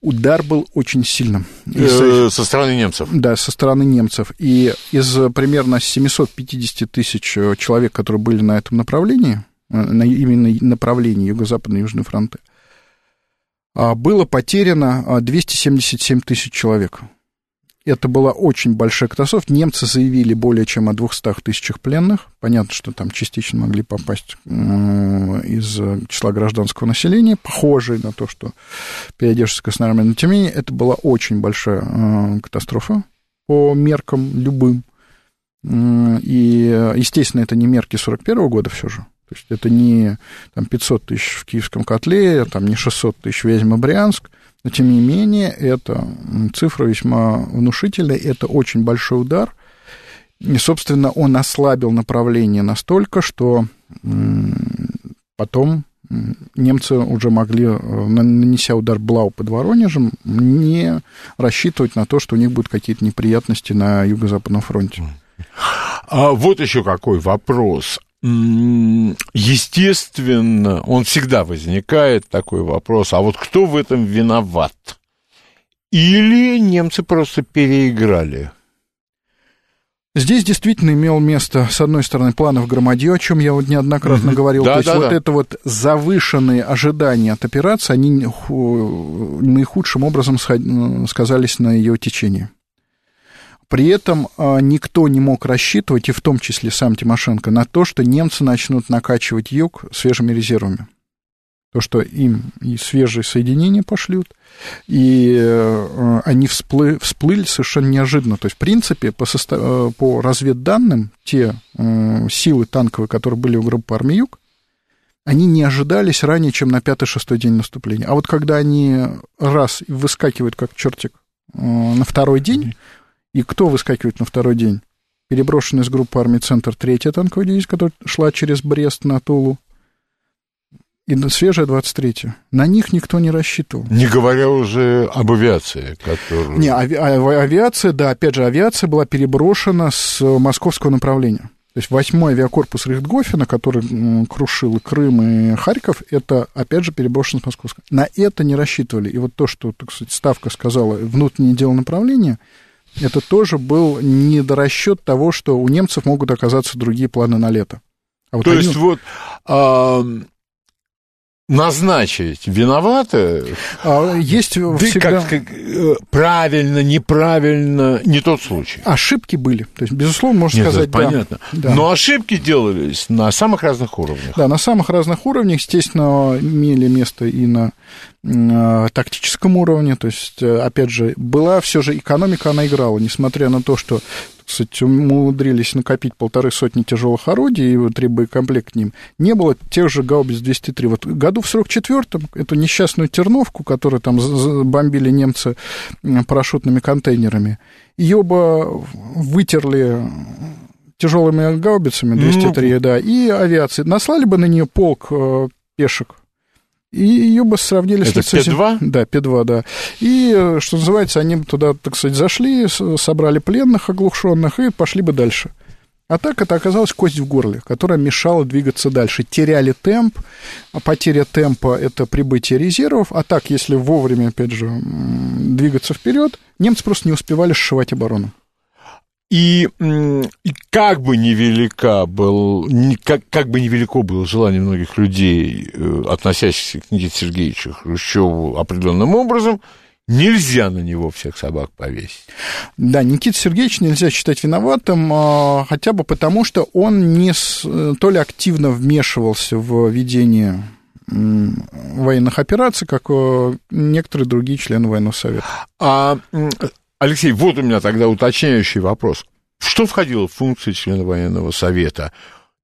удар был очень сильным. Из, со стороны немцев. Да, со стороны немцев. И из примерно 750 тысяч человек, которые были на этом направлении, э, на именно направлении Юго-Западный Южный фронты, а, было потеряно 277 тысяч человек. Это была очень большая катастрофа. Немцы заявили более чем о 200 тысячах пленных. Понятно, что там частично могли попасть из числа гражданского населения, похожие на то, что переодевшись Красной армии. Но, тем не менее, это была очень большая э, катастрофа по меркам любым. И, естественно, это не мерки 41 года все же. То есть это не там, 500 тысяч в Киевском котле, там, не 600 тысяч Вязьма-Брянск, но, тем не менее, это цифра весьма внушительная, это очень большой удар. И, собственно, он ослабил направление настолько, что потом немцы уже могли, э, нанеся удар Блау под Воронежем, не рассчитывать на то, что у них будут какие-то неприятности на Юго-Западном фронте. А вот еще какой вопрос естественно, он всегда возникает, такой вопрос, а вот кто в этом виноват? Или немцы просто переиграли? Здесь действительно имел место, с одной стороны, планов громадье, о чем я вот неоднократно mm-hmm. говорил. Да, То есть да, вот да. это вот завышенные ожидания от операции, они наихудшим образом сказались на ее течении. При этом а, никто не мог рассчитывать, и в том числе сам Тимошенко, на то, что немцы начнут накачивать юг свежими резервами. То, что им и свежие соединения пошлют, и э, они всплы, всплыли совершенно неожиданно. То есть, в принципе, по, состав, э, по разведданным, те э, силы танковые, которые были у группы армии Юг, они не ожидались ранее, чем на пятый-шестой день наступления. А вот когда они раз выскакивают как чертик на второй день, и кто выскакивает на второй день? Переброшенный из группы армии «Центр» третья танковая дивизия, которая шла через Брест на Тулу. И свежая 23-я. На них никто не рассчитывал. Не говоря уже об авиации, которую... Не, ави... А, авиация, да, опять же, авиация была переброшена с московского направления. То есть восьмой авиакорпус Рихтгофена, который крушил и Крым, и Харьков, это, опять же, переброшен с московского. На это не рассчитывали. И вот то, что, так сказать, Ставка сказала, внутреннее дело направления – это тоже был недорасчет того, что у немцев могут оказаться другие планы на лето. А вот То они... есть вот а, назначить виноваты. А, есть да всегда... как, как, э, правильно, неправильно, не тот случай. Ошибки были. То есть, безусловно, можно Нет, сказать, да. Понятно. Да. Но ошибки делались на самых разных уровнях. Да, на самых разных уровнях, естественно, имели место и на э, тактическом уровне, то есть, э, опять же, была все же экономика, она играла, несмотря на то, что кстати, умудрились накопить полторы сотни тяжелых орудий, и три боекомплект к ним, не было тех же гаубиц 203. Вот году в 44-м эту несчастную Терновку, которую там бомбили немцы парашютными контейнерами, ее бы вытерли тяжелыми гаубицами 203, ну... да, и авиации. Наслали бы на нее полк э, пешек и ее бы сравнили Это с ПО-2? Да, П-2, да. И, э, что называется, они бы туда, так сказать, зашли, собрали пленных оглушенных и пошли бы дальше. А так это оказалась кость в горле, которая мешала двигаться дальше. Теряли темп, а потеря темпа – это прибытие резервов. А так, если вовремя, опять же, двигаться вперед, немцы просто не успевали сшивать оборону. И, и как бы невелика был, как, как бы невелико было желание многих людей, э, относящихся к Никите Сергеевичу Хрущеву определенным образом, нельзя на него всех собак повесить. Да, Никита Сергеевич нельзя считать виноватым, а, хотя бы потому, что он не э, то ли активно вмешивался в ведение военных операций, как э, некоторые другие члены военного совета. А Алексей, вот у меня тогда уточняющий вопрос. Что входило в функции члена военного совета?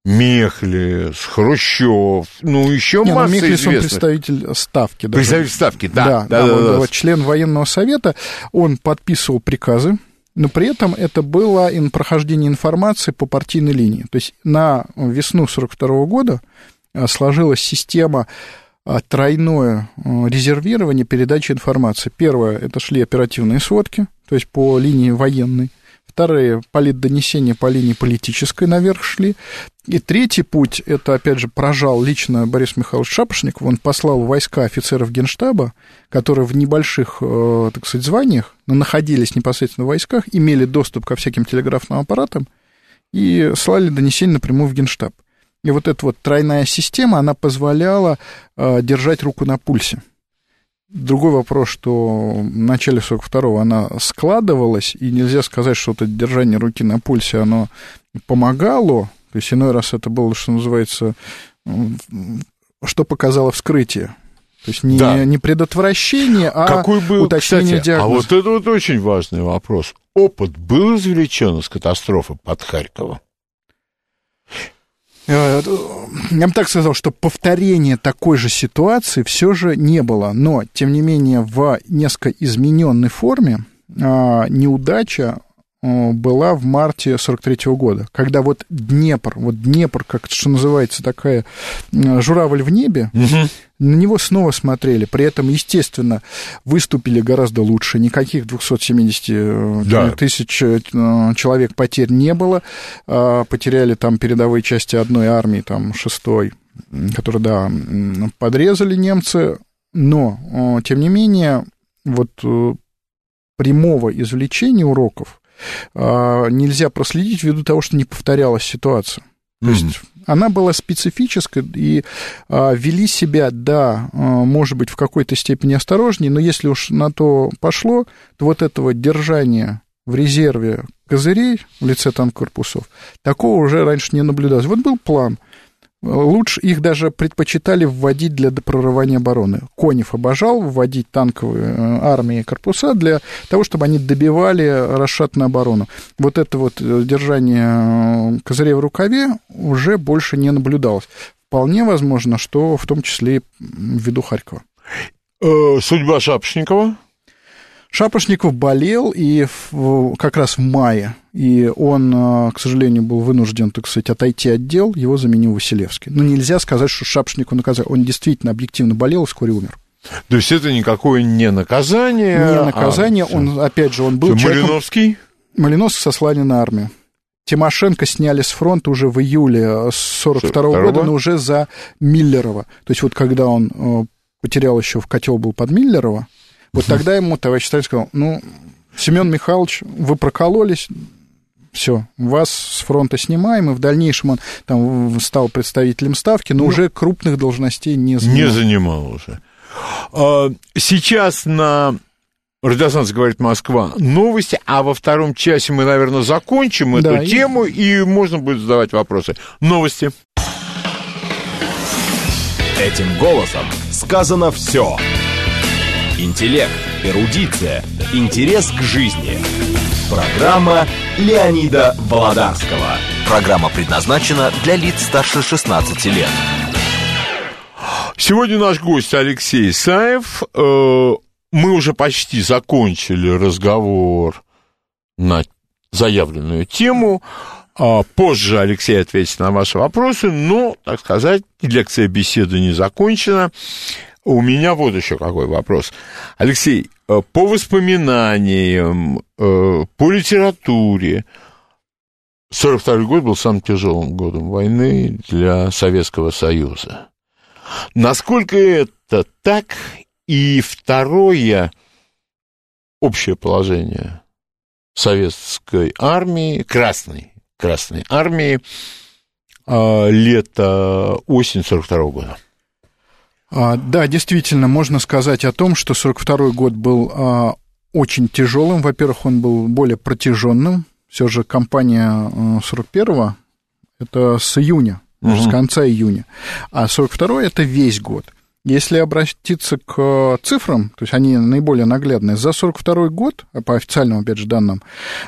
Мехлис, Хрущев, ну, еще Не, ну, масса ну, Мехлис, известных. он представитель Ставки. Даже. Представитель Ставки, да. Да, да, да, да, да, да. член военного совета, он подписывал приказы, но при этом это было и прохождение информации по партийной линии. То есть на весну 42 года а, сложилась система тройное а, резервирование передачи информации. Первое, это шли оперативные сводки, то есть по линии военной. Вторые, политдонесения по линии политической наверх шли. И третий путь, это, опять же, прожал лично Борис Михайлович Шапошников. Он послал войска офицеров Генштаба, которые в небольших, э, так сказать, званиях, но находились непосредственно в войсках, имели доступ ко всяким телеграфным аппаратам и слали донесения напрямую в Генштаб. И вот эта вот тройная система, она позволяла э, держать руку на пульсе. Другой вопрос, что в начале 42-го она складывалась, и нельзя сказать, что это держание руки на пульсе, оно помогало, то есть иной раз это было, что называется, что показало вскрытие. То есть не, да. не предотвращение, а Какой был, уточнение кстати, диагноза. А вот это вот очень важный вопрос. Опыт был извлечен из катастрофы под Харьковом? Э, я бы так сказал, что повторения такой же ситуации все же не было, но, тем не менее, в несколько измененной форме а, неудача была в марте 43 -го года, когда вот Днепр, вот Днепр, как что называется, такая э, журавль в небе, угу. на него снова смотрели, при этом, естественно, выступили гораздо лучше, никаких 270 э, да. тысяч человек потерь не было, а, потеряли там передовые части одной армии, там, шестой, которые, да, подрезали немцы, но, тем не менее, вот прямого извлечения уроков нельзя проследить ввиду того, что не повторялась ситуация. То mm-hmm. есть она была специфической и а, вели себя, да, а, может быть, в какой-то степени осторожнее, но если уж на то пошло, то вот этого держания в резерве козырей в лице танк-корпусов, такого уже раньше не наблюдалось. Вот был план – Лучше их даже предпочитали вводить для прорывания обороны. Конев обожал вводить танковые э, армии и корпуса для того, чтобы они добивали расшатную оборону. Вот это вот э, держание э, козырей в рукаве уже больше не наблюдалось. Вполне возможно, что в том числе ввиду Харькова. Судьба Шапошникова? Шапошников болел и в, как раз в мае, и он, а, к сожалению, был вынужден, так сказать, отойти от дел, его заменил Василевский. Но нельзя сказать, что Шапошнику наказали. Он действительно объективно болел и вскоре умер. То есть это никакое не наказание? Не наказание, а, он, опять же, он был человеком... Малиновский? Малиновский сослание на армию. Тимошенко сняли с фронта уже в июле 42 -го года, но уже за Миллерова. То есть вот когда он э, потерял еще в котел был под Миллерова, вот тогда ему товарищ Сталин сказал, ну, Семен Михайлович, вы прокололись, все, вас с фронта снимаем, и в дальнейшем он там стал представителем ставки, но ну, уже крупных должностей не занимал. Не занимал уже. А, сейчас на радиостанции «Говорит Москва» новости, а во втором часе мы, наверное, закончим эту да, тему, и... и можно будет задавать вопросы. Новости. Этим голосом сказано все. Интеллект, эрудиция, интерес к жизни. Программа Леонида Володарского. Программа предназначена для лиц старше 16 лет. Сегодня наш гость Алексей Саев. Э, мы уже почти закончили разговор на заявленную тему. А позже Алексей ответит на ваши вопросы, но, так сказать, лекция беседы не закончена. У меня вот еще какой вопрос. Алексей, э, по воспоминаниям, э, по литературе, 42 год был самым тяжелым годом войны для Советского Союза. Насколько это так? И второе, общее положение советской армии, красной, красной армии, а, лето-осень 42 года. А, да, действительно, можно сказать о том, что 42 год был а, очень тяжелым. Во-первых, он был более протяженным. Все же кампания 41-го это с июня, угу. с конца июня. А 42-й это весь год. Если обратиться к цифрам, то есть они наиболее наглядные, за 42 год, по официальным, опять же, данным,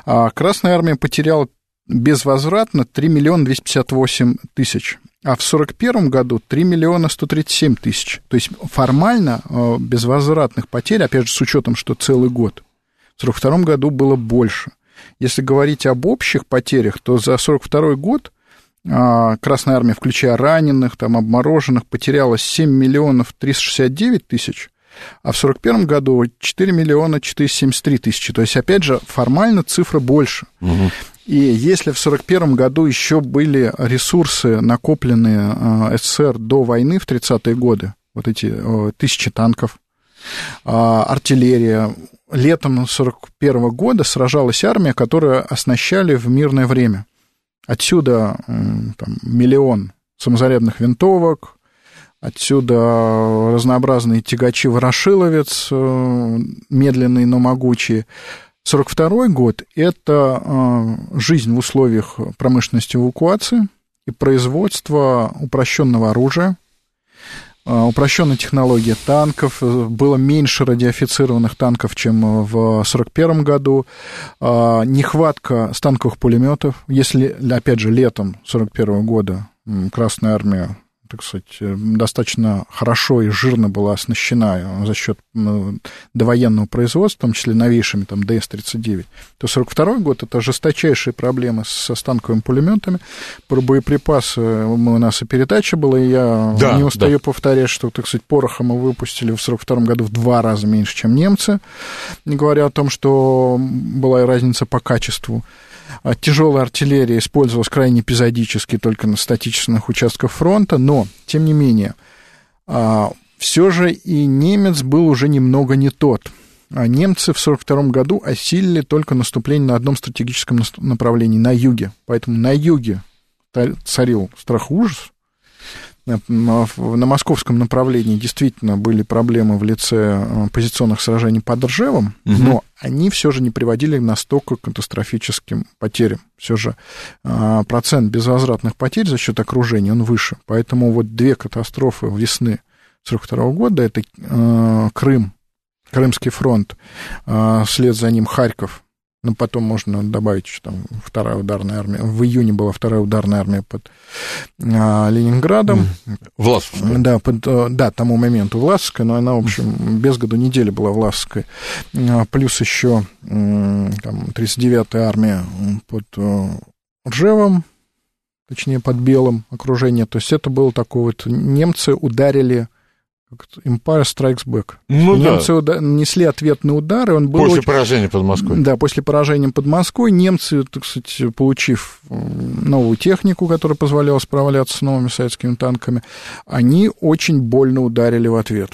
Красная Армия потеряла безвозвратно 3 миллиона 258 тысяч, а в 1941 году 3 миллиона 137 тысяч. То есть формально э, безвозвратных потерь, опять же, с учетом, что целый год, в 1942 году было больше. Если говорить об общих потерях, то за 1942 год э, Красная Армия, включая раненых, там, обмороженных, потеряла 7 миллионов 369 тысяч, а в 1941 году 4 миллиона 473 тысячи. То есть, опять же, формально цифра больше. Угу. И если в 1941 году еще были ресурсы, накопленные э, СССР до войны в 30-е годы, вот эти э, тысячи танков, э, артиллерия, летом 1941 года сражалась армия, которую оснащали в мирное время. Отсюда там, миллион самозарядных винтовок, отсюда разнообразные тягачи Ворошиловец, медленные, но могучие, 1942 год – это а, жизнь в условиях промышленности эвакуации и производства упрощенного оружия, а, упрощенная технология танков, было меньше радиофицированных танков, чем в 1941 году, а, нехватка станковых пулеметов. Если, опять же, летом 1941 года Красная Армия так сказать, э, достаточно хорошо и жирно была оснащена за счет ну, довоенного производства, в том числе новейшими, там, ДС-39, то 42 год — это жесточайшие проблемы со станковыми пулеметами. Про боеприпасы у нас и передача была, и я да, не устаю да. повторять, что, так сказать, пороха мы выпустили в 42 году в два раза меньше, чем немцы, не говоря о том, что была и разница по качеству. А тяжелая артиллерия использовалась крайне эпизодически только на статичных участках фронта, но, тем не менее, а, все же и немец был уже немного не тот. А немцы в 1942 году осилили только наступление на одном стратегическом направлении, на юге. Поэтому на юге царил страх ужас, на московском направлении действительно были проблемы в лице э, позиционных сражений под Ржевом, угу. но они все же не приводили к настолько катастрофическим потерям. Все же э, процент безвозвратных потерь за счет окружения, он выше. Поэтому вот две катастрофы весны 1942 года, это Крым, Крымский фронт, вслед за ним Харьков, ну, потом можно добавить, что там вторая ударная армия. В июне была вторая ударная армия под а, Ленинградом. Власовская. Да, под, э, да, тому моменту Власовская, но она, в общем, без году недели была Власовская. А, плюс еще там, 39-я армия под э, Ржевом, точнее, под Белым окружение. То есть это было такое вот... Немцы ударили Empire Strikes Back. Ну, немцы да. уда- несли ответный удар, и он был... После очень... поражения под Москвой. Да, после поражения под Москвой немцы, так сказать, получив новую технику, которая позволяла справляться с новыми советскими танками, они очень больно ударили в ответ.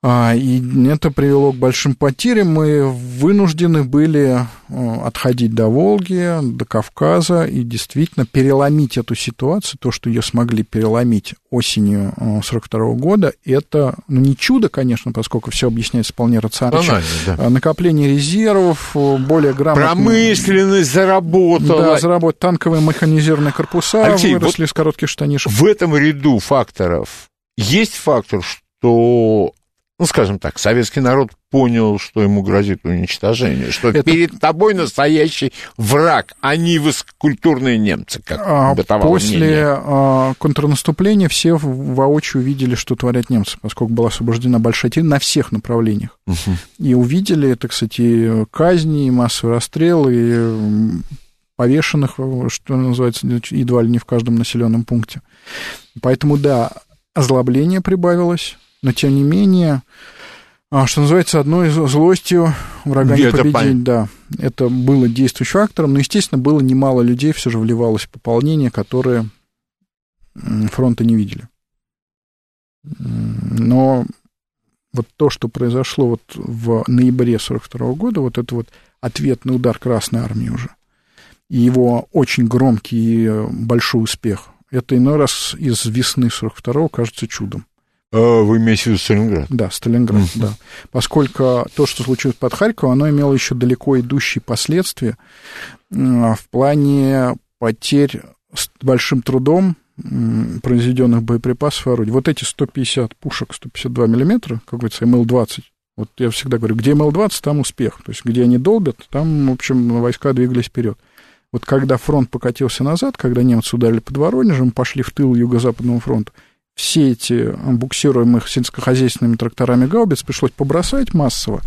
А, и это привело к большим потерям. Мы вынуждены были э, отходить до Волги, до Кавказа и действительно переломить эту ситуацию. То, что ее смогли переломить осенью 42 э, года, это ну, не чудо, конечно, поскольку все объясняется вполне рационально. Да. А, накопление резервов, э, более грамотно... Промышленность заработала. Да, заработали танковые механизированные корпуса, Алексей, выросли вот с коротких штанишек. В этом ряду факторов есть фактор, что ну, скажем так, советский народ понял, что ему грозит уничтожение, что это... перед тобой настоящий враг, а не высококультурные немцы, как а, После мнение. А, контрнаступления все воочию увидели, что творят немцы, поскольку была освобождена большая территория на всех направлениях. Угу. И увидели, это, кстати, казни, массовые расстрелы, и повешенных, что называется, едва ли не в каждом населенном пункте. Поэтому, да, озлобление прибавилось, но тем не менее, а, что называется, одной злостью врага не победить, да. Это было действующим фактором, но, естественно, было немало людей, все же вливалось в пополнение, которые фронта не видели. Но вот то, что произошло вот в ноябре 42 года, вот это вот ответный удар Красной Армии уже, и его очень громкий и большой успех, это иной раз из весны 42 кажется чудом. А, вы имеете в виду Сталинград? Да, Сталинград, mm-hmm. да. Поскольку то, что случилось под Харьковом, оно имело еще далеко идущие последствия в плане потерь с большим трудом произведенных боеприпасов и орудий. Вот эти 150 пушек, 152 миллиметра, как говорится, МЛ-20, вот я всегда говорю, где МЛ-20, там успех. То есть, где они долбят, там, в общем, войска двигались вперед. Вот когда фронт покатился назад, когда немцы ударили под Воронежем, пошли в тыл Юго-Западного фронта, все эти буксируемых сельскохозяйственными тракторами гаубиц пришлось побросать массово.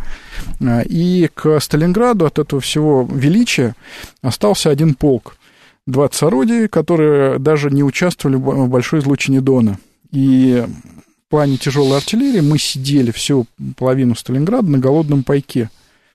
А, и к Сталинграду от этого всего величия остался один полк. 20 орудий, которые даже не участвовали в большой излучине Дона. И в плане тяжелой артиллерии мы сидели всю половину Сталинграда на голодном пайке.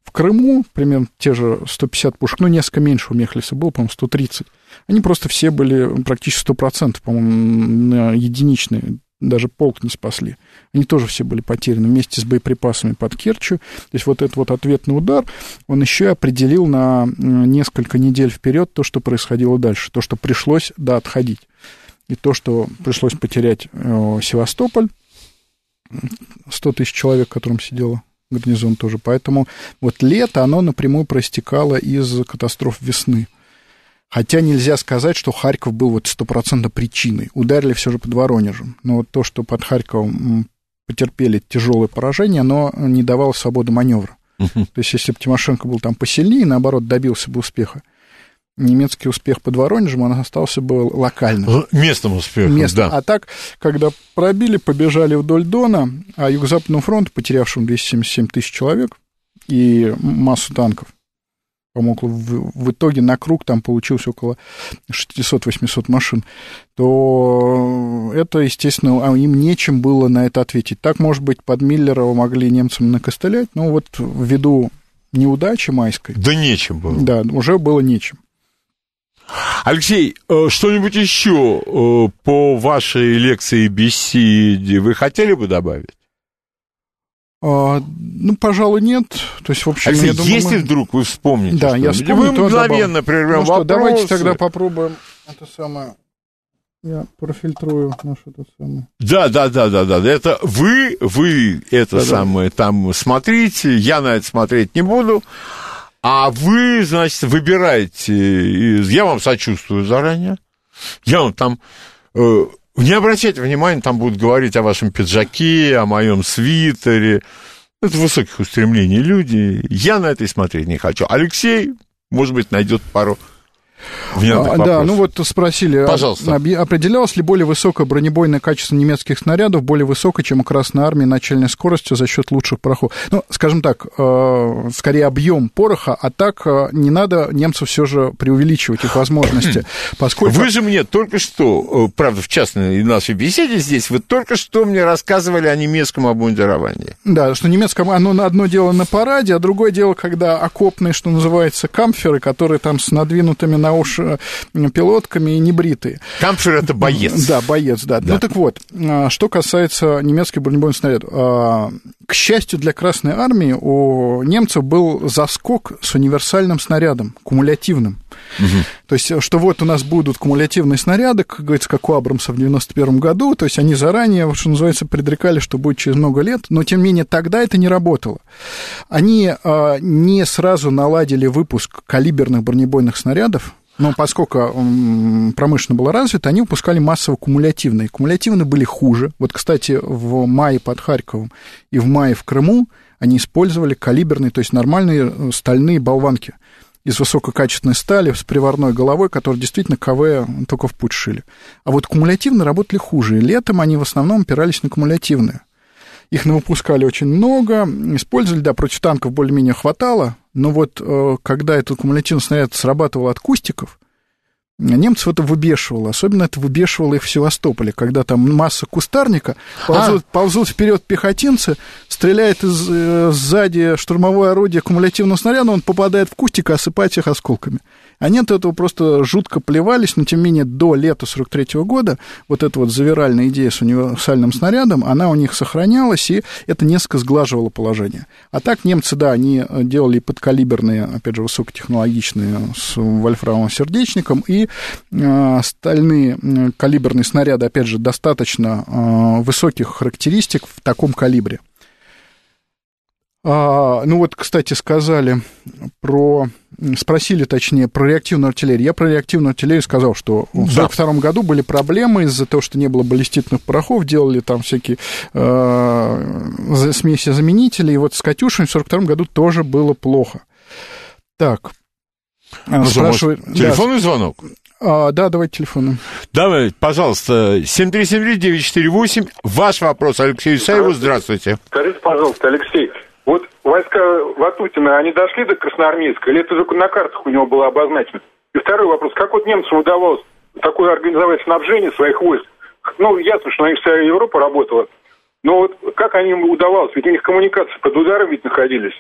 В Крыму примерно те же 150 пушек, ну, несколько меньше у Мехлиса было, по-моему, 130. Они просто все были практически 100%, по-моему, единичные, даже полк не спасли. Они тоже все были потеряны вместе с боеприпасами под Керчью. То есть вот этот вот ответный удар, он еще и определил на несколько недель вперед то, что происходило дальше, то, что пришлось, да, отходить. И то, что пришлось потерять э, Севастополь, 100 тысяч человек, которым сидело гарнизон тоже. Поэтому вот лето, оно напрямую проистекало из катастроф весны. Хотя нельзя сказать, что Харьков был вот стопроцентно причиной. Ударили все же под Воронежем. Но вот то, что под Харьковом потерпели тяжелое поражение, оно не давало свободы маневра. Uh-huh. То есть, если бы Тимошенко был там посильнее, наоборот, добился бы успеха, немецкий успех под Воронежем, он остался бы локальным. Местным успехом, Местным. да. А так, когда пробили, побежали вдоль Дона, а Юго-Западному фронту, потерявшему 277 тысяч человек и массу танков, по-моему, в, в итоге на круг там получилось около 600-800 машин, то это, естественно, а им нечем было на это ответить. Так, может быть, под Миллерова могли немцам накостылять, но вот ввиду неудачи майской... Да нечем было. Да, уже было нечем. Алексей, э, что-нибудь еще э, по вашей лекции беседе вы хотели бы добавить? А, ну, пожалуй, нет. То есть, в общем, Алексей, я думаю, если мы... вдруг вы вспомните, да, я вспомню, вы мгновенно прервем ну, что, давайте тогда попробуем это самое. Я профильтрую наш этот самый. Да, да, да, да, да. Это вы, вы это да, самое да. там смотрите, я на это смотреть не буду. А вы, значит, выбираете. Я вам сочувствую заранее. Я вам там э, не обращайте внимания, там будут говорить о вашем пиджаке, о моем свитере. Это высоких устремлений люди. Я на это и смотреть не хочу. Алексей, может быть, найдет пару а, да, ну вот спросили, а Пожалуйста. определялось ли более высокое бронебойное качество немецких снарядов, более высокое, чем у Красной Армии, начальной скоростью за счет лучших порохов? Ну, скажем так, э, скорее объем пороха, а так э, не надо немцев все же преувеличивать их возможности, поскольку... Вы же мне только что, э, правда, в частной нашей беседе здесь, вы только что мне рассказывали о немецком обмундировании. Да, что немецкое, оно одно дело на параде, а другое дело, когда окопные, что называется, камферы, которые там с надвинутыми на уж пилотками и небритые. Кампфер — это боец. Да, боец, да. да. Ну так вот, что касается немецких бронебойных снарядов. К счастью для Красной Армии, у немцев был заскок с универсальным снарядом, кумулятивным. Угу. То есть, что вот у нас будут кумулятивные снаряды, как говорится, как у Абрамса в 91 году, то есть они заранее, что называется, предрекали, что будет через много лет, но тем не менее тогда это не работало. Они а, не сразу наладили выпуск калиберных бронебойных снарядов, но поскольку промышленно было развито, они выпускали массово кумулятивные. Кумулятивные были хуже. Вот, кстати, в мае под Харьковом и в мае в Крыму они использовали калиберные, то есть нормальные э, стальные болванки из высококачественной стали с приварной головой, которые действительно КВ только в путь шили. А вот кумулятивные работали хуже. И летом они в основном опирались на кумулятивные. Их выпускали очень много, использовали, да, против танков более-менее хватало, но вот э, когда этот кумулятивный снаряд срабатывал от кустиков, немцев это выбешивало. Особенно это выбешивало их в Севастополе, когда там масса кустарника, ползут, а. ползут вперед пехотинцы, стреляет из, э, сзади штурмовое орудие кумулятивного снаряда, он попадает в кустик и осыпает их осколками. Они от этого просто жутко плевались, но тем не менее до лета 43 -го года вот эта вот завиральная идея с универсальным снарядом, она у них сохранялась, и это несколько сглаживало положение. А так немцы, да, они делали подкалиберные, опять же, высокотехнологичные с вольфрамовым сердечником, и э, стальные э, калиберные снаряды, опять же, достаточно э, высоких характеристик в таком калибре. А, ну вот, кстати, сказали про... Спросили, точнее, про реактивную артиллерию. Я про реактивную артиллерию сказал, что в 1942 да. году были проблемы из-за того, что не было баллиститных порохов, делали там всякие э, смеси заменителей. И вот с «Катюшами» в 1942 году тоже было плохо. Так, ну, спрашивает... Телефонный да. звонок? А, да, давайте телефоны. Давай, пожалуйста, 7373948. Ваш вопрос Алексею Исаеву. Здравствуйте. Скажите, пожалуйста, Алексей, войска Ватутина, они дошли до Красноармейска, или это только на картах у него было обозначено? И второй вопрос, как вот немцам удавалось такое организовать снабжение своих войск? Ну, ясно, что на них вся Европа работала, но вот как они удавалось? Ведь у них коммуникации под ударом ведь находились.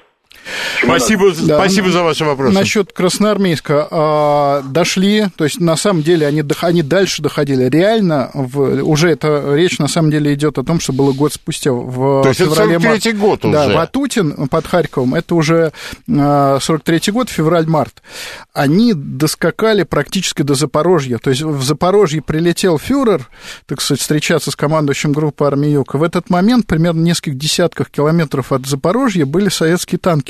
Спасибо, да. спасибо за ваши вопросы. Насчет Красноармейска а, дошли, то есть на самом деле они, они дальше доходили. Реально в, уже эта речь на самом деле идет о том, что было год спустя в то феврале. Это 43 год уже. Да, Ватутин под Харьковом, это уже а, 43 год, февраль-март. Они доскакали практически до Запорожья. То есть в Запорожье прилетел фюрер, так сказать, встречаться с командующим группы армии Юг. В этот момент, примерно в нескольких десятках километров от Запорожья, были советские танки.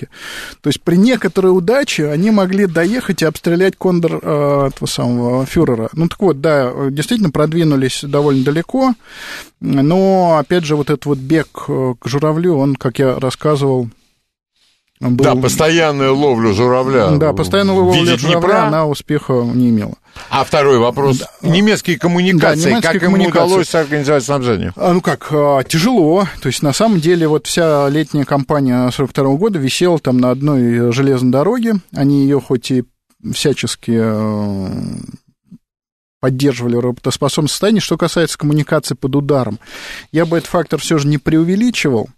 То есть при некоторой удаче они могли доехать и обстрелять кондор э, этого самого фюрера. Ну так вот, да, действительно продвинулись довольно далеко, но, опять же, вот этот вот бег э, к журавлю, он, как я рассказывал, был... Да, постоянную ловлю журавля. Да, постоянную ловлю журавля, Днепра. она успеха не имела. А второй вопрос. Да. Немецкие коммуникации. Да, немецкие как коммуникации. ему удалось организовать снабжение? А, ну как, а, тяжело. То есть, на самом деле, вот вся летняя кампания 42 года висела там на одной железной дороге. Они ее хоть и всячески э, поддерживали работоспособное состояние. Что касается коммуникации под ударом, я бы этот фактор все же не преувеличивал.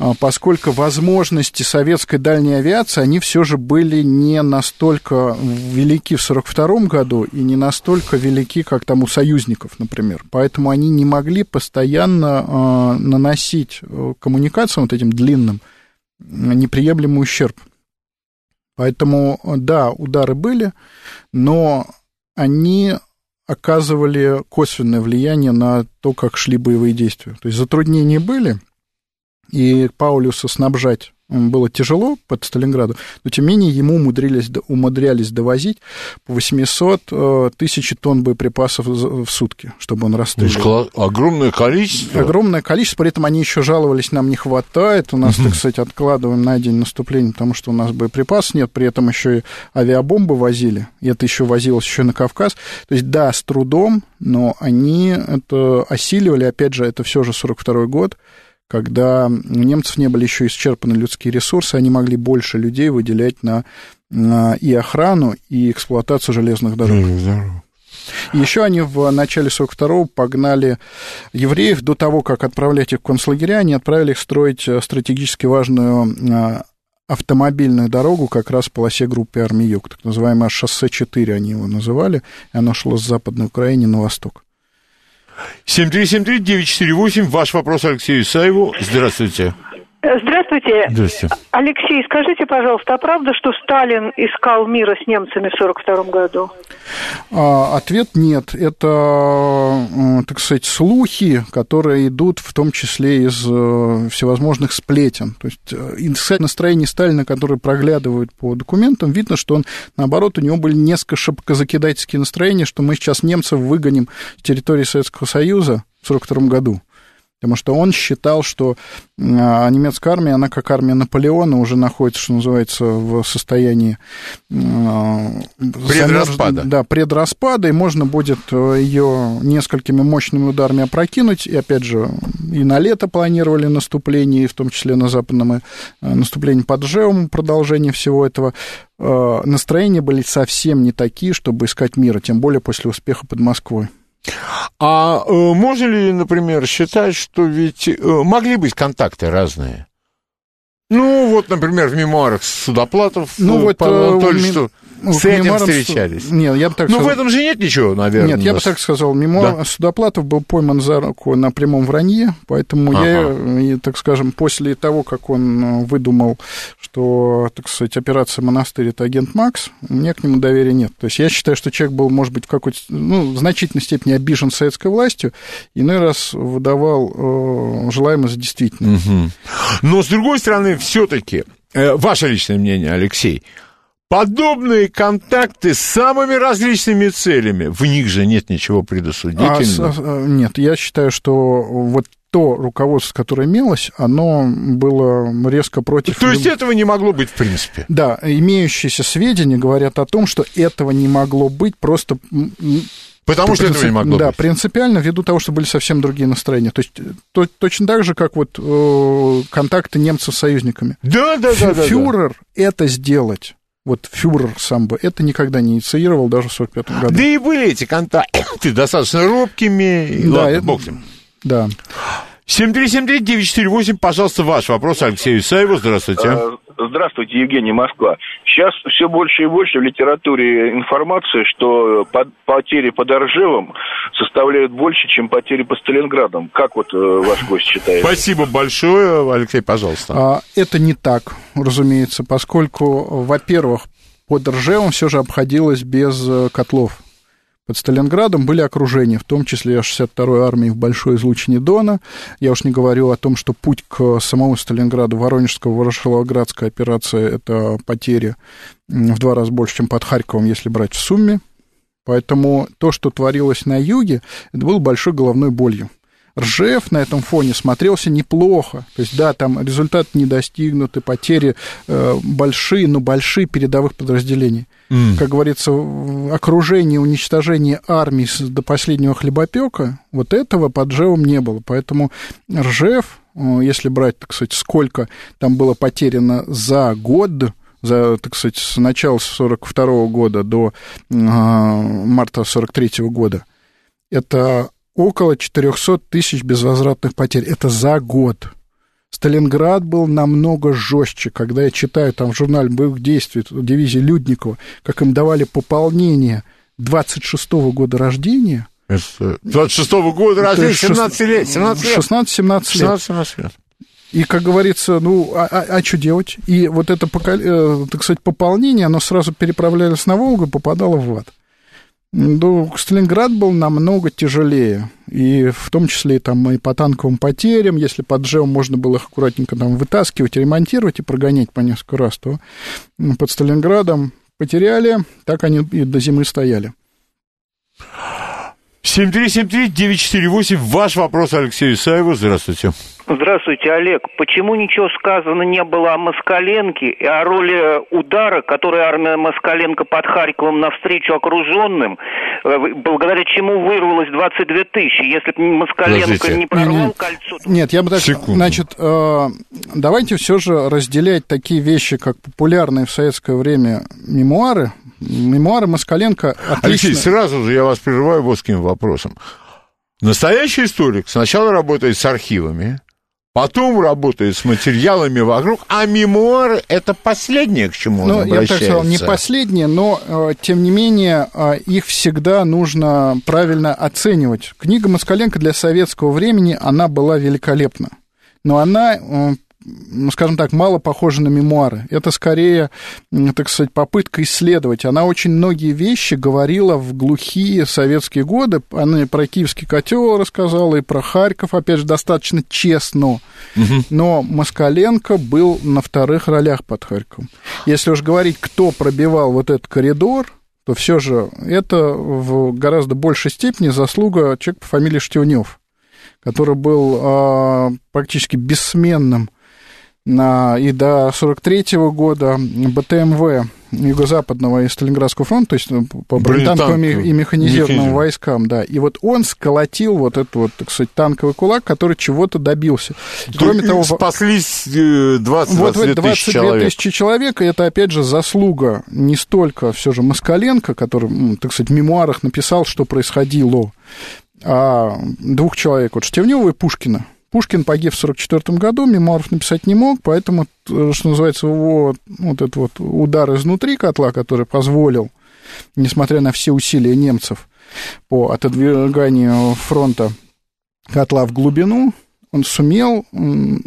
А, поскольку возможности советской дальней авиации, они все же были не настолько велики в 1942 году и не настолько велики, как там у союзников, например. Поэтому они не могли постоянно э, наносить коммуникациям вот этим длинным неприемлемый ущерб. Поэтому, да, удары были, но они оказывали косвенное влияние на то, как шли боевые действия. То есть затруднения были, и Паулюса снабжать было тяжело под Сталинграду, но тем не менее ему умудрились, умудрялись довозить по 800 э, тысяч тонн боеприпасов в сутки, чтобы он расстреливал. Огромное количество. Огромное количество, при этом они еще жаловались, нам не хватает, у нас, так сказать, откладываем на день наступления, потому что у нас боеприпасов нет, при этом еще и авиабомбы возили, и это еще возилось еще на Кавказ. То есть, да, с трудом, но они это осиливали, опять же, это все же 42 год, когда у немцев не были еще исчерпаны людские ресурсы, они могли больше людей выделять на, на и охрану, и эксплуатацию железных дорог. И еще они в начале 42-го погнали евреев до того, как отправлять их в концлагеря, они отправили их строить стратегически важную а, автомобильную дорогу как раз в полосе группы армии Юг, так называемое шоссе 4 они его называли, и оно шло с Западной Украины на восток. 7373948, ваш вопрос Алексею Исаеву. Здравствуйте. Здравствуйте. Здравствуйте. Алексей, скажите, пожалуйста, а правда, что Сталин искал мира с немцами в 1942 году? А, ответ нет. Это, так сказать, слухи, которые идут в том числе из э, всевозможных сплетен. То есть э, настроение Сталина, которое проглядывают по документам, видно, что он, наоборот, у него были несколько шапкозакидательские настроения, что мы сейчас немцев выгоним с территории Советского Союза в 1942 году. Потому что он считал, что а, немецкая армия, она как армия Наполеона уже находится, что называется, в состоянии а, предраспада. Да, предраспада, и можно будет э, ее несколькими мощными ударами опрокинуть. И опять же, и на лето планировали наступление, в том числе на западном э, наступлении под Жеум, продолжение всего этого. Э, настроения были совсем не такие, чтобы искать мира, тем более после успеха под Москвой. А э, можно ли, например, считать, что ведь э, могли быть контакты разные? Ну, вот, например, в мемуарах Судоплатов, ну, вот, Павел Анатольевич, ми... что с этим встречались. Нет, я бы так ну, сказал... в этом же нет ничего, наверное. Нет, я бы так сказал. Мемуар да. Судоплатов был пойман за руку на прямом вранье, поэтому ага. я, так скажем, после того, как он э, выдумал, что, так сказать, операция «Монастырь» — это агент Макс, у меня к нему доверия нет. То есть я считаю, что человек был, может быть, в какой-то, ну, в значительной степени обижен советской властью, иной раз выдавал э, желаемое за действительное. Угу. Но, с другой стороны, все таки э, ваше личное мнение, Алексей — Подобные контакты с самыми различными целями, в них же нет ничего предосудительного. А, нет, я считаю, что вот то руководство, которое имелось, оно было резко против... То есть этого не могло быть в принципе? Да, имеющиеся сведения говорят о том, что этого не могло быть просто... Потому что этого не могло да, быть. Да, принципиально ввиду того, что были совсем другие настроения. То есть то, точно так же, как вот э, контакты немцев с союзниками. Да, да, да. Фюрер да, да. это сделать вот фюрер сам бы это никогда не инициировал даже в 45 году. Да и были эти контакты достаточно робкими. Да, Ладно, это, бог с ним. Да. 7373948, пожалуйста, ваш вопрос Алексею Исаеву. Здравствуйте. Э, здравствуйте, Евгений Москва. Сейчас все больше и больше в литературе информации, что потери под Оржевом составляют больше, чем потери по Сталинградам. Как вот э, ваш гость считает? Спасибо большое, Алексей, пожалуйста. А, это не так, разумеется, поскольку, во-первых, под Ржевом все же обходилось без э, котлов под Сталинградом были окружения, в том числе 62-й армии в большой излучине Дона. Я уж не говорю о том, что путь к самому Сталинграду, Воронежского, Ворошиловградская операция, это потери в два раза больше, чем под Харьковом, если брать в сумме. Поэтому то, что творилось на юге, это было большой головной болью. Ржев на этом фоне смотрелся неплохо. То есть, да, там результат не достигнуты, потери э, большие, но большие передовых подразделений. Mm. Как говорится, окружение, уничтожение армии до последнего хлебопека, вот этого под Ржевом не было. Поэтому Ржев, э, если брать, так сказать, сколько там было потеряно за год, за, так сказать, с начала 42 года до э, марта 43 года, это около 400 тысяч безвозвратных потерь. Это за год. Сталинград был намного жестче. Когда я читаю там в журнале боевых действий дивизии Людникова, как им давали пополнение 26-го года рождения. 26-го года рождения, 17 лет. 17 лет. 16-17 лет. лет. И, как говорится, ну, а, а, а что делать? И вот это, э, так сказать, пополнение, оно сразу переправлялось на Волгу и попадало в ад. Ну, Сталинград был намного тяжелее, и в том числе там и по танковым потерям, если под Жеом можно было их аккуратненько там вытаскивать, ремонтировать и прогонять по несколько раз, то под Сталинградом потеряли, так они и до зимы стояли. 7373948, ваш вопрос Алексею Исаеву, здравствуйте. Здравствуйте, Олег. Почему ничего сказано не было о Москаленке и о роли удара, который армия Москаленко под Харьковом навстречу окруженным, э, благодаря чему вырвалось 22 тысячи? Если бы Москаленко не прорвал нет, кольцо... Нет, я бы так... Секунду. Значит, э, давайте все же разделять такие вещи, как популярные в советское время мемуары. Мемуары Москаленко отлично... Алексей, сразу же я вас прерываю вот с каким вопросом. Настоящий историк сначала работает с архивами, потом работает с материалами вокруг, а мемуары — это последнее, к чему он ну, обращается. Я так сказал, не последнее, но, э, тем не менее, э, их всегда нужно правильно оценивать. Книга Москаленко для советского времени, она была великолепна. Но она э, ну, скажем так, мало похожа на мемуары. Это скорее, так сказать, попытка исследовать. Она очень многие вещи говорила в глухие советские годы. Она и про киевский котел рассказала, и про Харьков, опять же, достаточно честно. Угу. Но Москаленко был на вторых ролях под Харьковом. Если уж говорить, кто пробивал вот этот коридор, то все же это в гораздо большей степени заслуга человека по фамилии Штеунев, который был а, практически бессменным и до 43 -го года БТМВ Юго-Западного и Сталинградского фронта, то есть ну, по бронетанковым и механизированным войскам, да. И вот он сколотил вот этот вот, так сказать, танковый кулак, который чего-то добился. Кроме того... Спаслись 20, э, вот 22 тысячи человек. тысячи человек, и это, опять же, заслуга не столько все же Москаленко, который, так сказать, в мемуарах написал, что происходило, а двух человек, вот Штевнева и Пушкина, Пушкин погиб в 1944 году, мемуаров написать не мог, поэтому, э, что называется, его вот этот вот удар изнутри котла, который позволил, несмотря на все усилия немцев по отодвиганию фронта котла в глубину, он сумел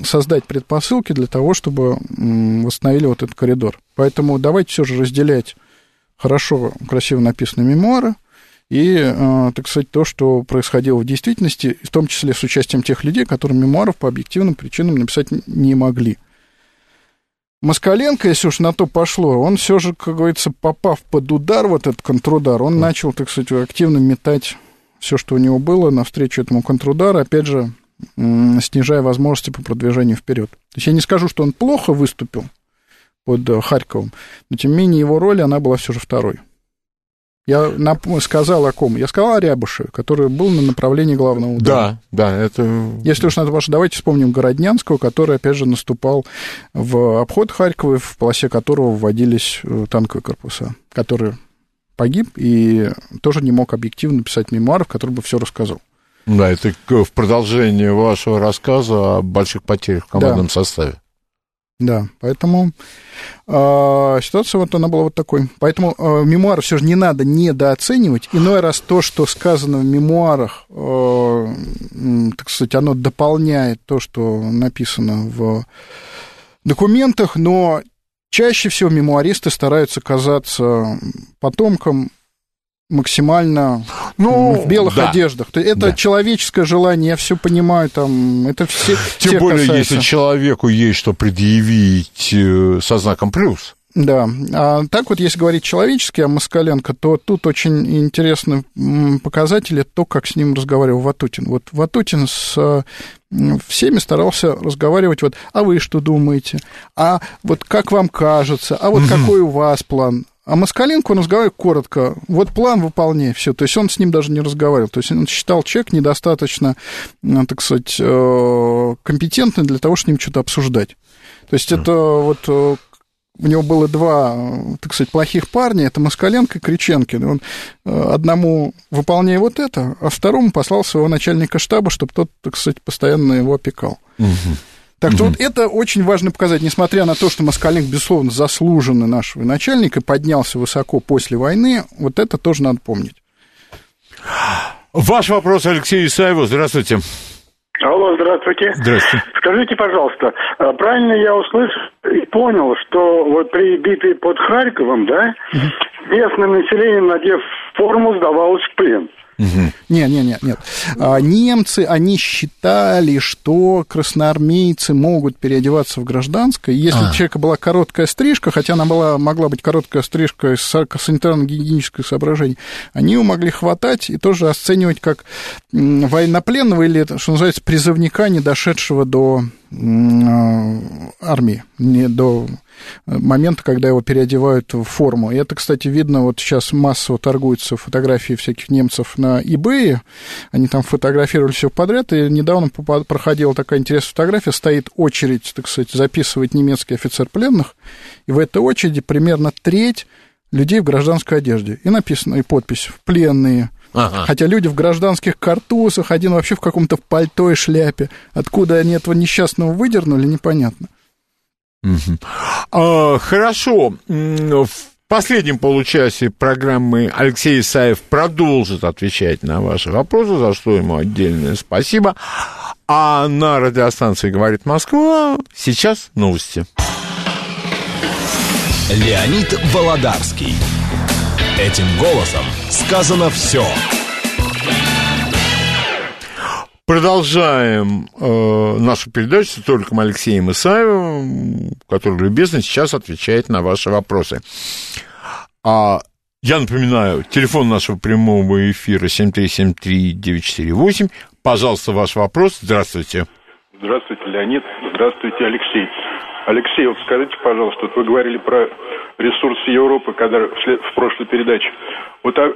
создать предпосылки для того, чтобы восстановили вот этот коридор. Поэтому давайте все же разделять хорошо, красиво написанные мемуары – и, э, так сказать, то, что происходило в действительности, в том числе с участием тех людей, которые мемуаров по объективным причинам написать не могли. Москаленко, если уж на то пошло, он все же, как говорится, попав под удар, вот этот контрудар, он начал, так сказать, активно метать все, что у него было, навстречу этому контрудару, опять же, снижая возможности по продвижению вперед. То есть я не скажу, что он плохо выступил под э, Харьковом, но тем не менее его роль, она была все же второй. Я сказал о ком? Я сказал о Рябуше, который был на направлении главного удара. Да, да, это... Если уж надо ваше, давайте вспомним Городнянского, который, опять же, наступал в обход Харькова, в полосе которого вводились э, танковые корпуса, который погиб и тоже не мог объективно писать мемуаров, который бы все рассказал. Да, это в продолжение вашего рассказа о больших потерях в командном да. составе. Да, поэтому э, ситуация вот она была вот такой. Поэтому э, мемуары все же не надо недооценивать. Иной раз то, что сказано в мемуарах, э, так сказать, оно дополняет то, что написано в документах, но чаще всего мемуаристы стараются казаться потомком максимально ну, в белых да. одеждах. Это да. человеческое желание, я все понимаю, там, это все... Тем более, касается. если человеку есть что предъявить э, со знаком плюс. Да, а так вот, если говорить человечески о Москаленко, то тут очень интересный показатель, это то, как с ним разговаривал Ватутин. Вот Ватутин с всеми старался разговаривать, вот, а вы что думаете, а вот как вам кажется, а вот угу. какой у вас план, а Москаленко он разговаривает коротко. Вот план выполняй, все. То есть он с ним даже не разговаривал. То есть он считал человек недостаточно, ну, так сказать, э, компетентный для того, чтобы с ним что-то обсуждать. То есть это вот э, у него было два, так сказать, плохих парня, это Москаленко и Криченкин. Он э, одному выполняя вот это, а второму послал своего начальника штаба, чтобы тот, так сказать, постоянно его опекал. Угу. Так что mm-hmm. вот это очень важно показать, несмотря на то, что Москаленко, безусловно, заслуженный нашего начальника, поднялся высоко после войны, вот это тоже надо помнить. Ваш вопрос Алексею Исаеву. Здравствуйте. Алло, здравствуйте. Здравствуйте. Скажите, пожалуйста, а правильно я услышал и понял, что вот при битве под Харьковом, да, местное население, надев форму, сдавалось в плен. Угу. Нет, нет, нет, нет. А, немцы, они считали, что красноармейцы могут переодеваться в гражданское. Если а. у человека была короткая стрижка, хотя она была, могла быть короткая стрижка из санитарно-гигиенических соображений, они его могли хватать и тоже оценивать как военнопленного или, что называется, призывника, не дошедшего до а, армии, не до момента, когда его переодевают в форму. И это, кстати, видно, вот сейчас массово торгуются фотографии всяких немцев на eBay, они там фотографировали все подряд, и недавно проходила такая интересная фотография, стоит очередь, так сказать, записывать немецкий офицер пленных, и в этой очереди примерно треть людей в гражданской одежде. И написано, и подпись «Пленные Ага. Хотя люди в гражданских картузах, один вообще в каком-то пальто и шляпе. Откуда они этого несчастного выдернули, непонятно. А, хорошо. В последнем получасе программы Алексей Исаев продолжит отвечать на ваши вопросы, за что ему отдельное спасибо. А на радиостанции «Говорит Москва» сейчас новости. Леонид Володарский. Этим голосом сказано все. Продолжаем э, нашу передачу с историком Алексеем Исаевым, который любезно сейчас отвечает на ваши вопросы. А я напоминаю, телефон нашего прямого эфира 7373948. Пожалуйста, ваш вопрос. Здравствуйте. Здравствуйте, Леонид. Здравствуйте, Алексей. Алексей, вот скажите, пожалуйста, вот вы говорили про ресурсы Европы, когда в, в прошлой передаче. Вот а,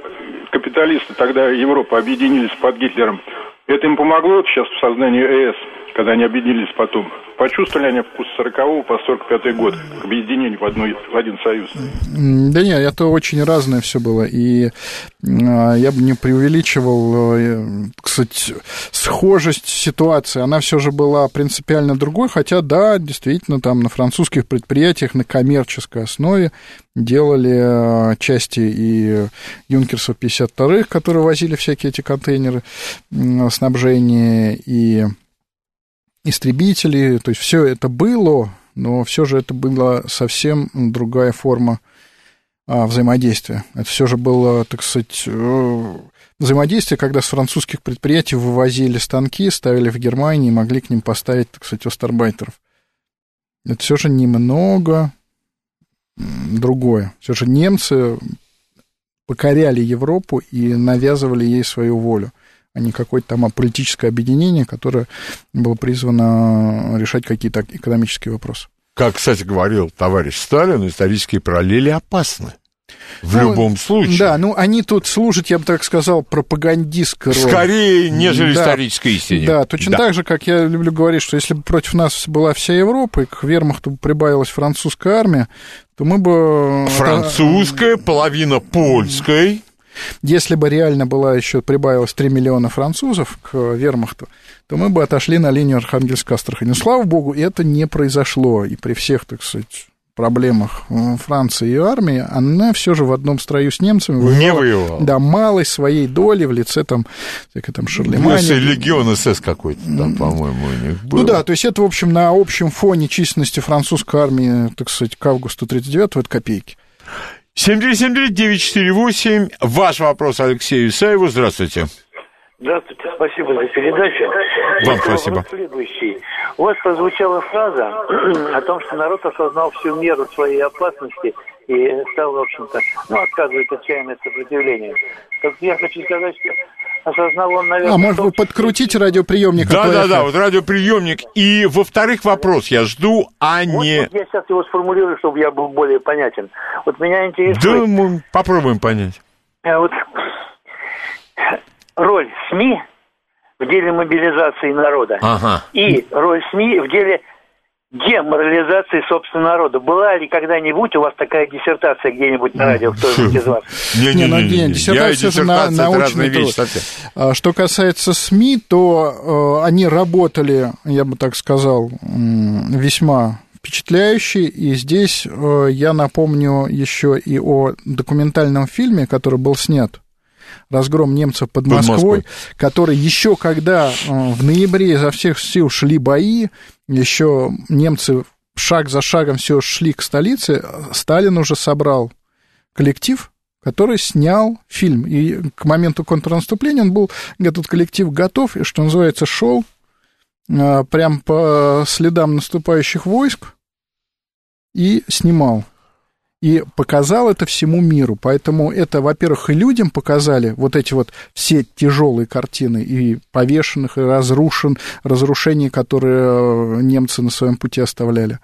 капиталисты тогда Европа объединились под Гитлером. Это им помогло сейчас в создании ЭС, когда они объединились потом? Почувствовали они вкус 40 по 45 год к объединению в, одной, в один союз? Да нет, это очень разное все было. И а, я бы не преувеличивал, э, кстати, схожесть ситуации. Она все же была принципиально другой, хотя, да, действительно, там на французских предприятиях на коммерческой основе делали э, части и юнкерсов 52-х, которые возили всякие эти контейнеры снабжения, и истребители, то есть все это было, но все же это была совсем другая форма а, взаимодействия. Это все же было, так сказать, э, взаимодействие, когда с французских предприятий вывозили станки, ставили в Германии и могли к ним поставить, так сказать, остарбайтеров. Это все же немного другое. Все же немцы покоряли Европу и навязывали ей свою волю а не какое-то там политическое объединение, которое было призвано решать какие-то экономические вопросы. Как, кстати, говорил товарищ Сталин, исторические параллели опасны. В ну, любом случае. Да, ну они тут служат, я бы так сказал, пропагандистской. Скорее, нежели да, исторической истине. Да, точно да. так же, как я люблю говорить, что если бы против нас была вся Европа, и к вермахту прибавилась французская армия, то мы бы... Французская, половина польской. Если бы реально была еще прибавилось 3 миллиона французов к вермахту, то мы бы отошли на линию Архангельск-Астрахань. Но, слава богу, это не произошло. И при всех, так сказать, проблемах Франции и армии, она все же в одном строю с немцами воевала, не воевала. Да, малой своей доли в лице там, всякой там Шарлемани. Ну, легион СС какой-то там, по-моему, у них был. Ну да, то есть это, в общем, на общем фоне численности французской армии, так сказать, к августу 39 это копейки. 7373948. Ваш вопрос Алексею Исаеву. Здравствуйте. Здравствуйте, спасибо за передачу. Вам спасибо. Следующий. У вас прозвучала фраза о том, что народ осознал всю меру своей опасности и стал, в общем-то, ну, отказывать отчаянное сопротивление. Так я хочу сказать, что осознал он, наверное... А, может, вы подкрутите радиоприемник? Да-да-да, вот радиоприемник. И, во-вторых, вопрос я жду, а вот, не... Вот я сейчас его сформулирую, чтобы я был более понятен. Вот меня интересует... Да, мы попробуем понять. Э, вот роль СМИ в деле мобилизации народа ага. и роль СМИ в деле деморализации собственного народа. Была ли когда-нибудь у вас такая диссертация где-нибудь на радио, кто-нибудь из вас? Не, не, не, не, диссертация же на, научный труд. А, что касается СМИ, то э, они работали, я бы так сказал, весьма впечатляющий. И здесь э, я напомню еще и о документальном фильме, который был снят разгром немцев под, под Москвой, Москвой, который еще когда э, в ноябре изо всех сил шли бои, еще немцы шаг за шагом все шли к столице, Сталин уже собрал коллектив, который снял фильм. И к моменту контрнаступления он был, этот коллектив готов, и, что называется, шел э, прям по следам наступающих войск и снимал и показал это всему миру. Поэтому это, во-первых, и людям показали вот эти вот все тяжелые картины и повешенных, и разрушен, разрушений, которые э, немцы на своем пути оставляли.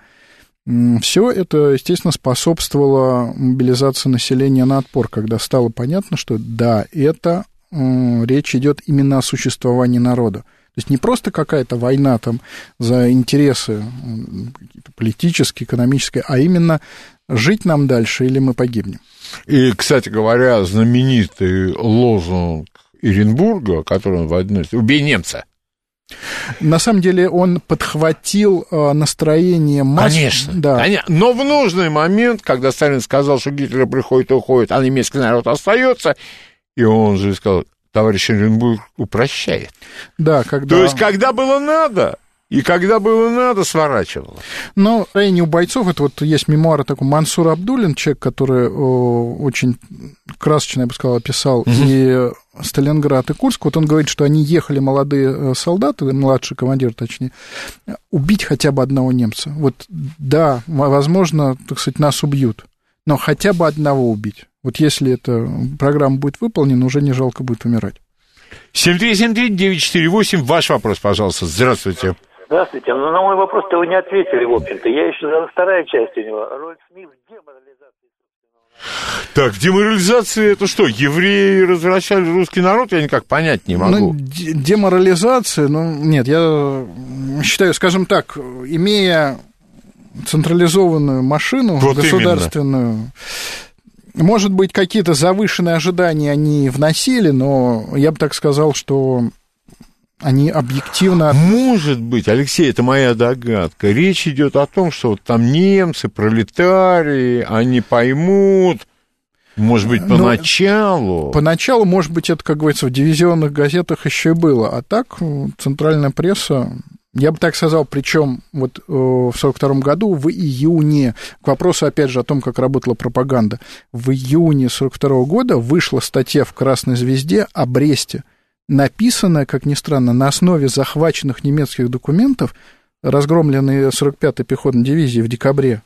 Все это, естественно, способствовало мобилизации населения на отпор, когда стало понятно, что да, это речь идет именно о существовании народа. Есть не просто какая-то война там за интересы политические, экономические, а именно жить нам дальше или мы погибнем. И, кстати говоря, знаменитый лозунг Иренбурга, который он в одной... «Убей немца!» На самом деле он подхватил э, настроение масс... Конечно, да. конечно. Но в нужный момент, когда Сталин сказал, что Гитлер приходит и уходит, а немецкий народ остается, и он же сказал, товарищ Оренбург упрощает. Да, когда... То есть, когда было надо, и когда было надо, сворачивала. Но ранее у бойцов, это вот есть мемуары такой Мансур Абдулин, человек, который о, очень красочно, я бы сказал, описал угу. и Сталинград и Курск. Вот он говорит, что они ехали, молодые э, солдаты, младший командир, точнее, убить хотя бы одного немца. Вот да, возможно, так сказать, нас убьют, но хотя бы одного убить. Вот если эта программа будет выполнена, уже не жалко будет умирать. 7373948, ваш вопрос, пожалуйста. Здравствуйте. Здравствуйте. Ну, на мой вопрос-то вы не ответили, в общем-то. Я еще за вторая часть у него. Роль СМИ в деморализации. Так, деморализация это что? Евреи развращали русский народ? Я никак понять не могу. Ну, деморализация, ну, нет, я считаю, скажем так, имея централизованную машину вот государственную, именно. Может быть, какие-то завышенные ожидания они вносили, но я бы так сказал, что они объективно... Может быть, Алексей, это моя догадка. Речь идет о том, что вот там немцы, пролетарии, они поймут, может быть, ну, поначалу. Но, поначалу, может быть, это, как говорится, в дивизионных газетах еще и было. А так, центральная пресса, я бы так сказал, причем вот э, в 1942 году, в июне, к вопросу, опять же, о том, как работала пропаганда, в июне 1942 года вышла статья в «Красной звезде» о Бресте, написанная, как ни странно, на основе захваченных немецких документов, разгромленной 45-й пехотной дивизии в декабре,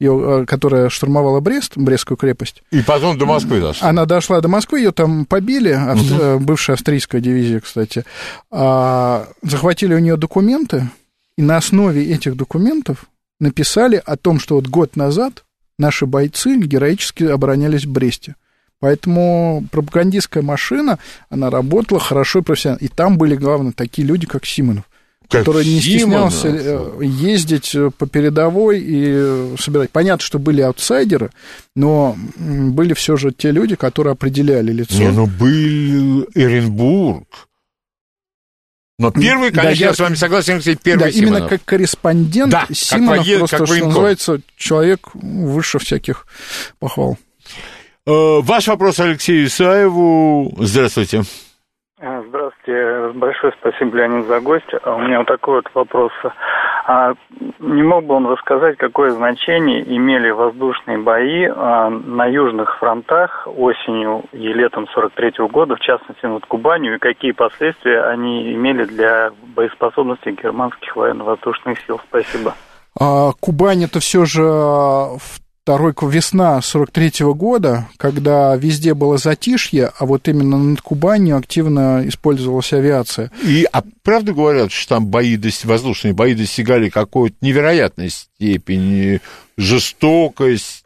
ее, э, которая штурмовала Брест, Брестскую крепость. И потом до Москвы дошла. Она дошла до Москвы, ее там побили, австр... угу. бывшая австрийская дивизия, кстати. А, захватили у нее документы, и на основе этих документов написали о том, что вот год назад наши бойцы героически оборонялись в Бресте. Поэтому пропагандистская машина, она работала хорошо и профессионально. И там были, главное, такие люди, как Симонов. Который не стеснялся Симонов. Э, ездить э, по передовой и э, собирать. Понятно, что были аутсайдеры, но были все же те люди, которые определяли лицо. Не, ну был Эренбург. Но первый, конечно, да, я, я с вами согласен, первый Да, Симонов. именно как корреспондент да, Симонов как воен, просто, как что называется, человек выше всяких похвал. Ваш вопрос Алексею Исаеву. Здравствуйте. А, здравствуйте. Большое спасибо, Леонид, за гость. А у меня вот такой вот вопрос. А не мог бы он рассказать, какое значение имели воздушные бои а, на южных фронтах осенью и летом 43 -го года, в частности над Кубанью, и какие последствия они имели для боеспособности германских военно-воздушных сил? Спасибо. А, Кубань это все же в второй весна 43 -го года, когда везде было затишье, а вот именно над Кубанью активно использовалась авиация. И, а правда говорят, что там бои, воздушные бои достигали какой-то невероятной степени жестокости?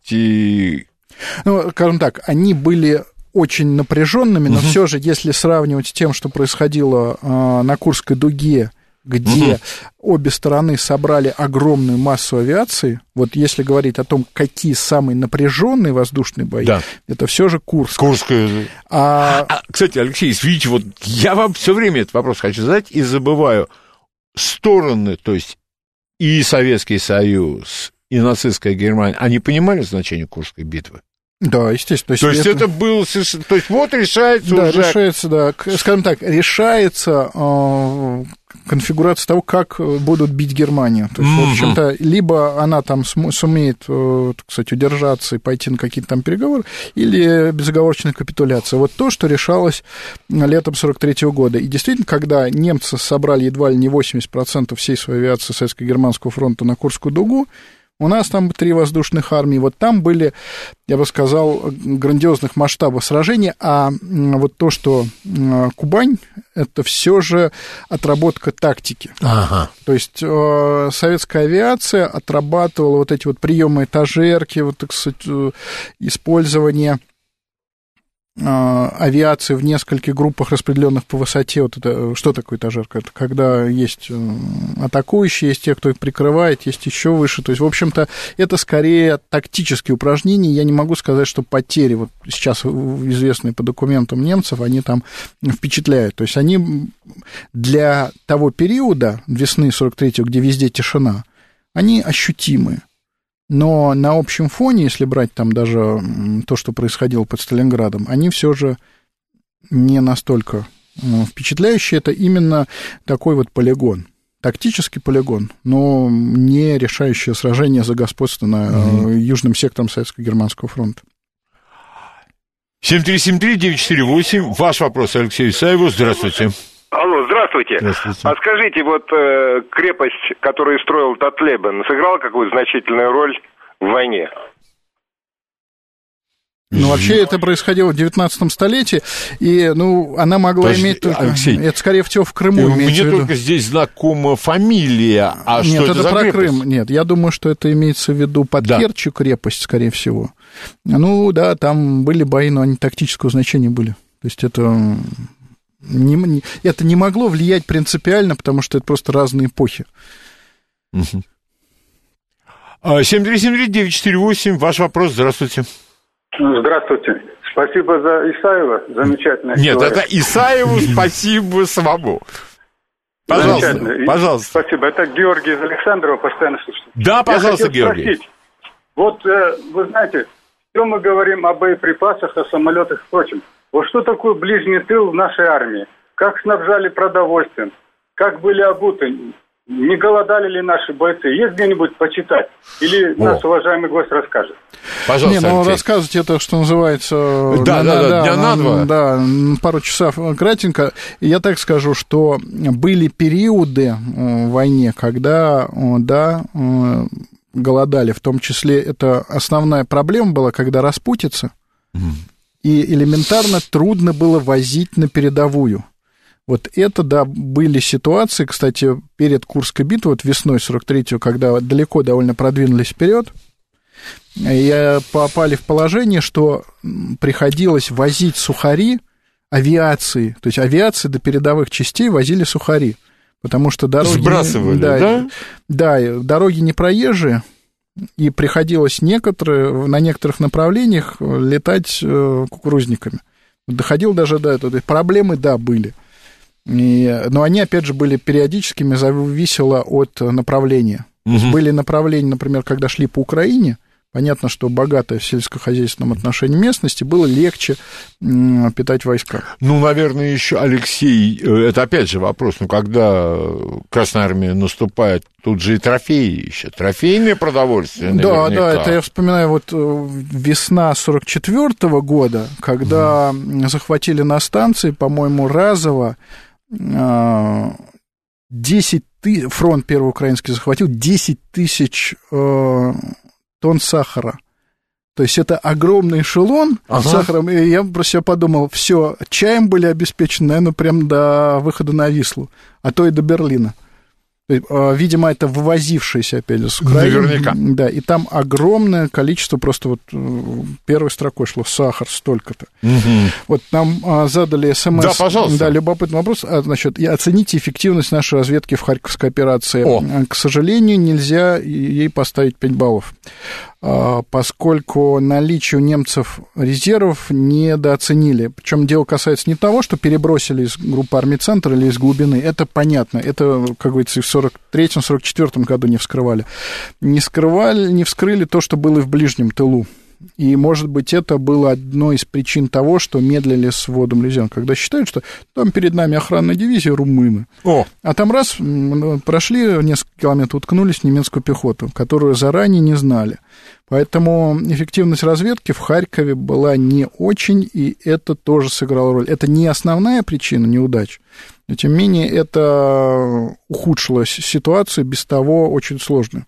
Ну, скажем так, они были очень напряженными, но угу. все же, если сравнивать с тем, что происходило э, на Курской дуге где угу. обе стороны собрали огромную массу авиации, вот если говорить о том, какие самые напряженные воздушные бои, да. это все же Курск. Курская. А... А, кстати, Алексей, видите, вот я вам все время этот вопрос хочу задать и забываю. Стороны, то есть и Советский Союз, и нацистская Германия, они понимали значение Курской битвы? Да, естественно. То есть, то есть это... это был... То есть вот решается да, уже... решается, да. Скажем так, решается э, конфигурация того, как будут бить Германию. То есть, mm-hmm. в общем-то, либо она там сумеет, э, так сказать, удержаться и пойти на какие-то там переговоры, или безоговорочная капитуляция. Вот то, что решалось летом 43 года. И действительно, когда немцы собрали едва ли не 80% всей своей авиации Советско-Германского фронта на Курскую дугу, у нас там три воздушных армии, вот там были, я бы сказал, грандиозных масштабов сражения, а вот то, что Кубань, это все же отработка тактики. Ага. То есть э, советская авиация отрабатывала вот эти вот приемы этажерки, вот, так сказать, э, использование авиации в нескольких группах, распределенных по высоте. Вот это что такое этажерка? Это когда есть атакующие, есть те, кто их прикрывает, есть еще выше. То есть, в общем-то, это скорее тактические упражнения. Я не могу сказать, что потери, вот сейчас известные по документам немцев, они там впечатляют. То есть, они для того периода, весны 43-го, где везде тишина, они ощутимые. Но на общем фоне, если брать там даже то, что происходило под Сталинградом, они все же не настолько впечатляющие. Это именно такой вот полигон. Тактический полигон, но не решающее сражение за господство на угу. южным сектором Советско-Германского фронта. 7373948. Ваш вопрос Алексею Исаеву. Здравствуйте. Алло, здравствуйте. Здравствуйте. А скажите, вот э, крепость, которую строил Татлебен, сыграла какую-то значительную роль в войне? Ну, вообще это происходило в 19 столетии, и, ну, она могла Подожди, иметь только... Алексей, это, скорее всего, в Крыму Мне только здесь знакома фамилия, а Нет, что это, это про крепость? Крым. Нет, я думаю, что это имеется в виду под да. Керчью крепость, скорее всего. Ну, да, там были бои, но они тактического значения были. То есть это не, не, это не могло влиять принципиально, потому что это просто разные эпохи. 7373948, а, ваш вопрос, здравствуйте. Здравствуйте. Спасибо за Исаева, замечательно. Нет, человек. это Исаеву спасибо самому. Пожалуйста, пожалуйста. Спасибо. Это Георгий из Александрова, постоянно слушаю. Да, пожалуйста, Георгий. Спросить, вот э, вы знаете, все мы говорим о боеприпасах, о самолетах и прочем. Вот что такое ближний тыл в нашей армии? Как снабжали продовольствием? Как были обуты? Не голодали ли наши бойцы? Есть где-нибудь почитать? Или О. наш уважаемый гость расскажет? Пожалуйста, Не, ну Алексей. рассказывать это, что называется... Да, да, да, да, дня на два. Да, пару часов кратенько. Я так скажу, что были периоды в войне, когда, да, голодали. В том числе это основная проблема была, когда распутится. Mm и элементарно трудно было возить на передовую. Вот это, да, были ситуации, кстати, перед Курской битвой, вот весной 43-го, когда далеко довольно продвинулись вперед, и попали в положение, что приходилось возить сухари авиации, то есть авиации до передовых частей возили сухари, потому что дороги... Сбрасывали, да? Да, да дороги не проезжие, и приходилось некоторые, на некоторых направлениях летать э, кукурузниками. Доходил даже до этого. Проблемы, да, были. И, но они, опять же, были периодическими, зависело от направления. Угу. Были направления, например, когда шли по Украине, Понятно, что богатая в сельскохозяйственном отношении местности было легче питать войска. Ну, наверное, еще, Алексей, э, это опять же вопрос, ну, когда Красная Армия наступает, тут же и трофеи еще, трофейное продовольствие наверняка. Да, да, это я вспоминаю вот э, весна 44 -го года, когда mm. захватили на станции, по-моему, разово 10 тысяч, фронт первый украинский захватил 10 тысяч э, тонн сахара. То есть это огромный эшелон ага. с сахаром. И я про себя подумал, все, чаем были обеспечены, наверное, прям до выхода на Вислу, а то и до Берлина. А, видимо, это вывозившееся, опять же, с Украины. Наверняка. Да, и там огромное количество, просто вот э, первой строкой шло сахар столько-то. Угу. Вот нам а, задали смс. Да, пожалуйста. Да, любопытный вопрос. А, значит, оцените эффективность нашей разведки в Харьковской операции. О. К сожалению, нельзя ей поставить 5 баллов. А, поскольку наличие у немцев резервов недооценили. Причем дело касается не того, что перебросили из группы армий центр или из глубины. Это понятно. Это, как говорится, и в 43-44 году не вскрывали. Не скрывали, не вскрыли то, что было и в ближнем тылу. И, может быть, это было одной из причин того, что медлили с вводом Лизян, когда считают, что там перед нами охранная дивизия румыны. О. А там раз прошли несколько километров, уткнулись в немецкую пехоту, которую заранее не знали. Поэтому эффективность разведки в Харькове была не очень, и это тоже сыграло роль. Это не основная причина неудач, но тем не менее это ухудшило ситуацию, без того очень сложную.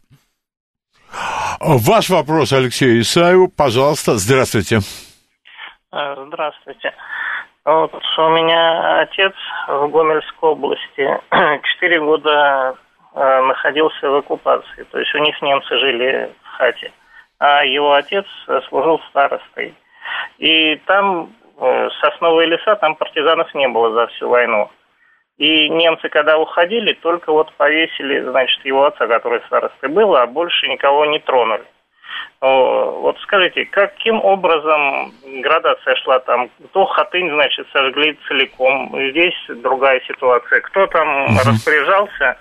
Ваш вопрос Алексею Исаеву, пожалуйста, здравствуйте. Э, здравствуйте. Вот у меня отец в Гомельской области четыре года э, находился в оккупации, то есть у них немцы жили в хате, а его отец служил старостой. И там э, сосновые леса, там партизанов не было за всю войну. И немцы, когда уходили, только вот повесили, значит, его отца, который старостой был, а больше никого не тронули. Вот скажите, каким образом градация шла там? То Хатынь, значит, сожгли целиком, здесь другая ситуация. Кто там угу. распоряжался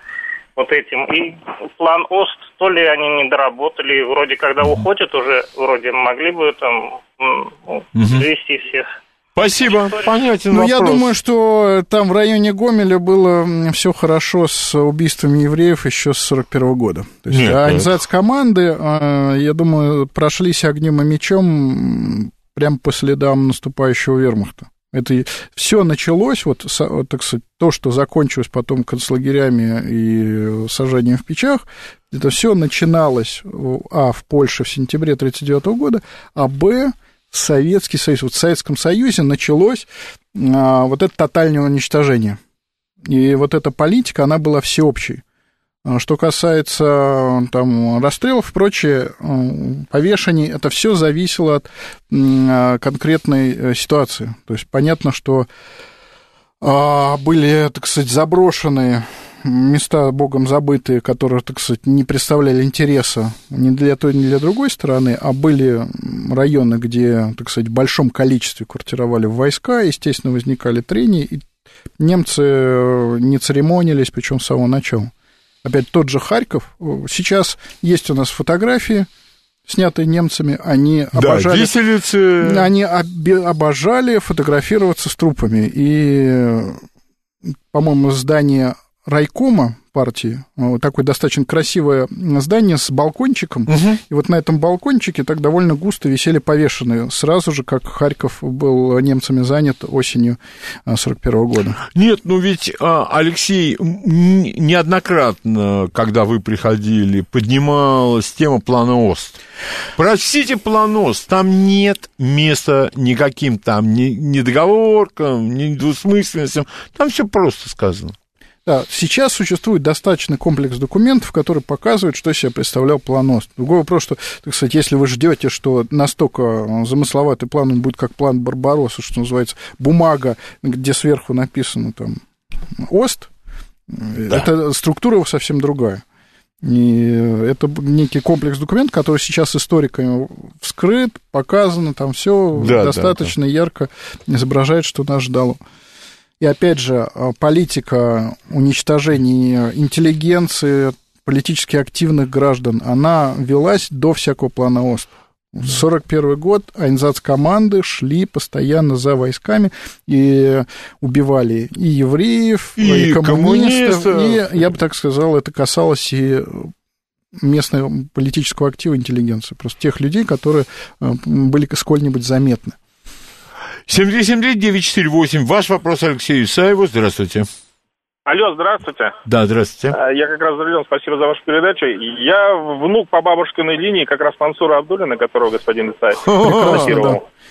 вот этим? И план ОСТ, то ли они не доработали, вроде когда уходят уже, вроде могли бы там угу. вести всех Спасибо, понятен Ну, вопрос. я думаю, что там в районе Гомеля было все хорошо с убийствами евреев еще с 41 года. То есть Нет, организация команды, а, я думаю, прошлись огнем и мечом прямо по следам наступающего вермахта. Это все началось, вот, так сказать, то, что закончилось потом концлагерями и сажанием в печах, это все начиналось, а, в Польше в сентябре 1939 года, а, б, Советский Союз. Вот в Советском Союзе началось а, вот это тотальное уничтожение. И вот эта политика, она была всеобщей. А что касается там, расстрелов и прочее, повешений, это все зависело от конкретной э, ситуации. То есть понятно, что а, были, так сказать, заброшенные места богом забытые, которые, так сказать, не представляли интереса ни для той, ни для другой стороны, а были районы, где, так сказать, в большом количестве квартировали войска, естественно, возникали трения, и немцы не церемонились, причем с самого начала. Опять тот же Харьков. Сейчас есть у нас фотографии, снятые немцами, они да, обожали... Виселицы... Они обожали фотографироваться с трупами. И, по-моему, здание райкома партии, вот такое достаточно красивое здание с балкончиком, угу. и вот на этом балкончике так довольно густо висели повешенные, сразу же, как Харьков был немцами занят осенью 41 года. Нет, ну ведь, а, Алексей, неоднократно, когда вы приходили, поднималась тема плана ОСТ. Простите, план ОСТ, там нет места никаким там ни, ни договоркам, ни двусмысленностям, там все просто сказано. Да, сейчас существует достаточный комплекс документов, который показывает, что себе представлял план ОСТ. Другой вопрос, что, так сказать, если вы ждете, что настолько замысловатый план, он будет как план Барбаросса, что называется, бумага, где сверху написано там ОСТ, да. это структура его совсем другая. И это некий комплекс документов, который сейчас историками вскрыт, показано, там все да, достаточно да, да. ярко изображает, что нас ждало. И опять же, а, политика уничтожения интеллигенции, политически активных граждан, она велась до всякого плана ОСТ. В 1941 год команды шли постоянно за войсками и убивали и евреев, и, и коммунистов, коммунистов, и, я бы так сказал, это касалось и местного политического актива интеллигенции, просто тех людей, которые а, были сколь-нибудь заметны. 7373948. Ваш вопрос Алексею Исаеву. Здравствуйте. Алло, здравствуйте. Да, здравствуйте. А, я как раз за рулем, спасибо за вашу передачу. Я внук по бабушкиной линии как раз Мансура Абдулина, которого господин Исаев.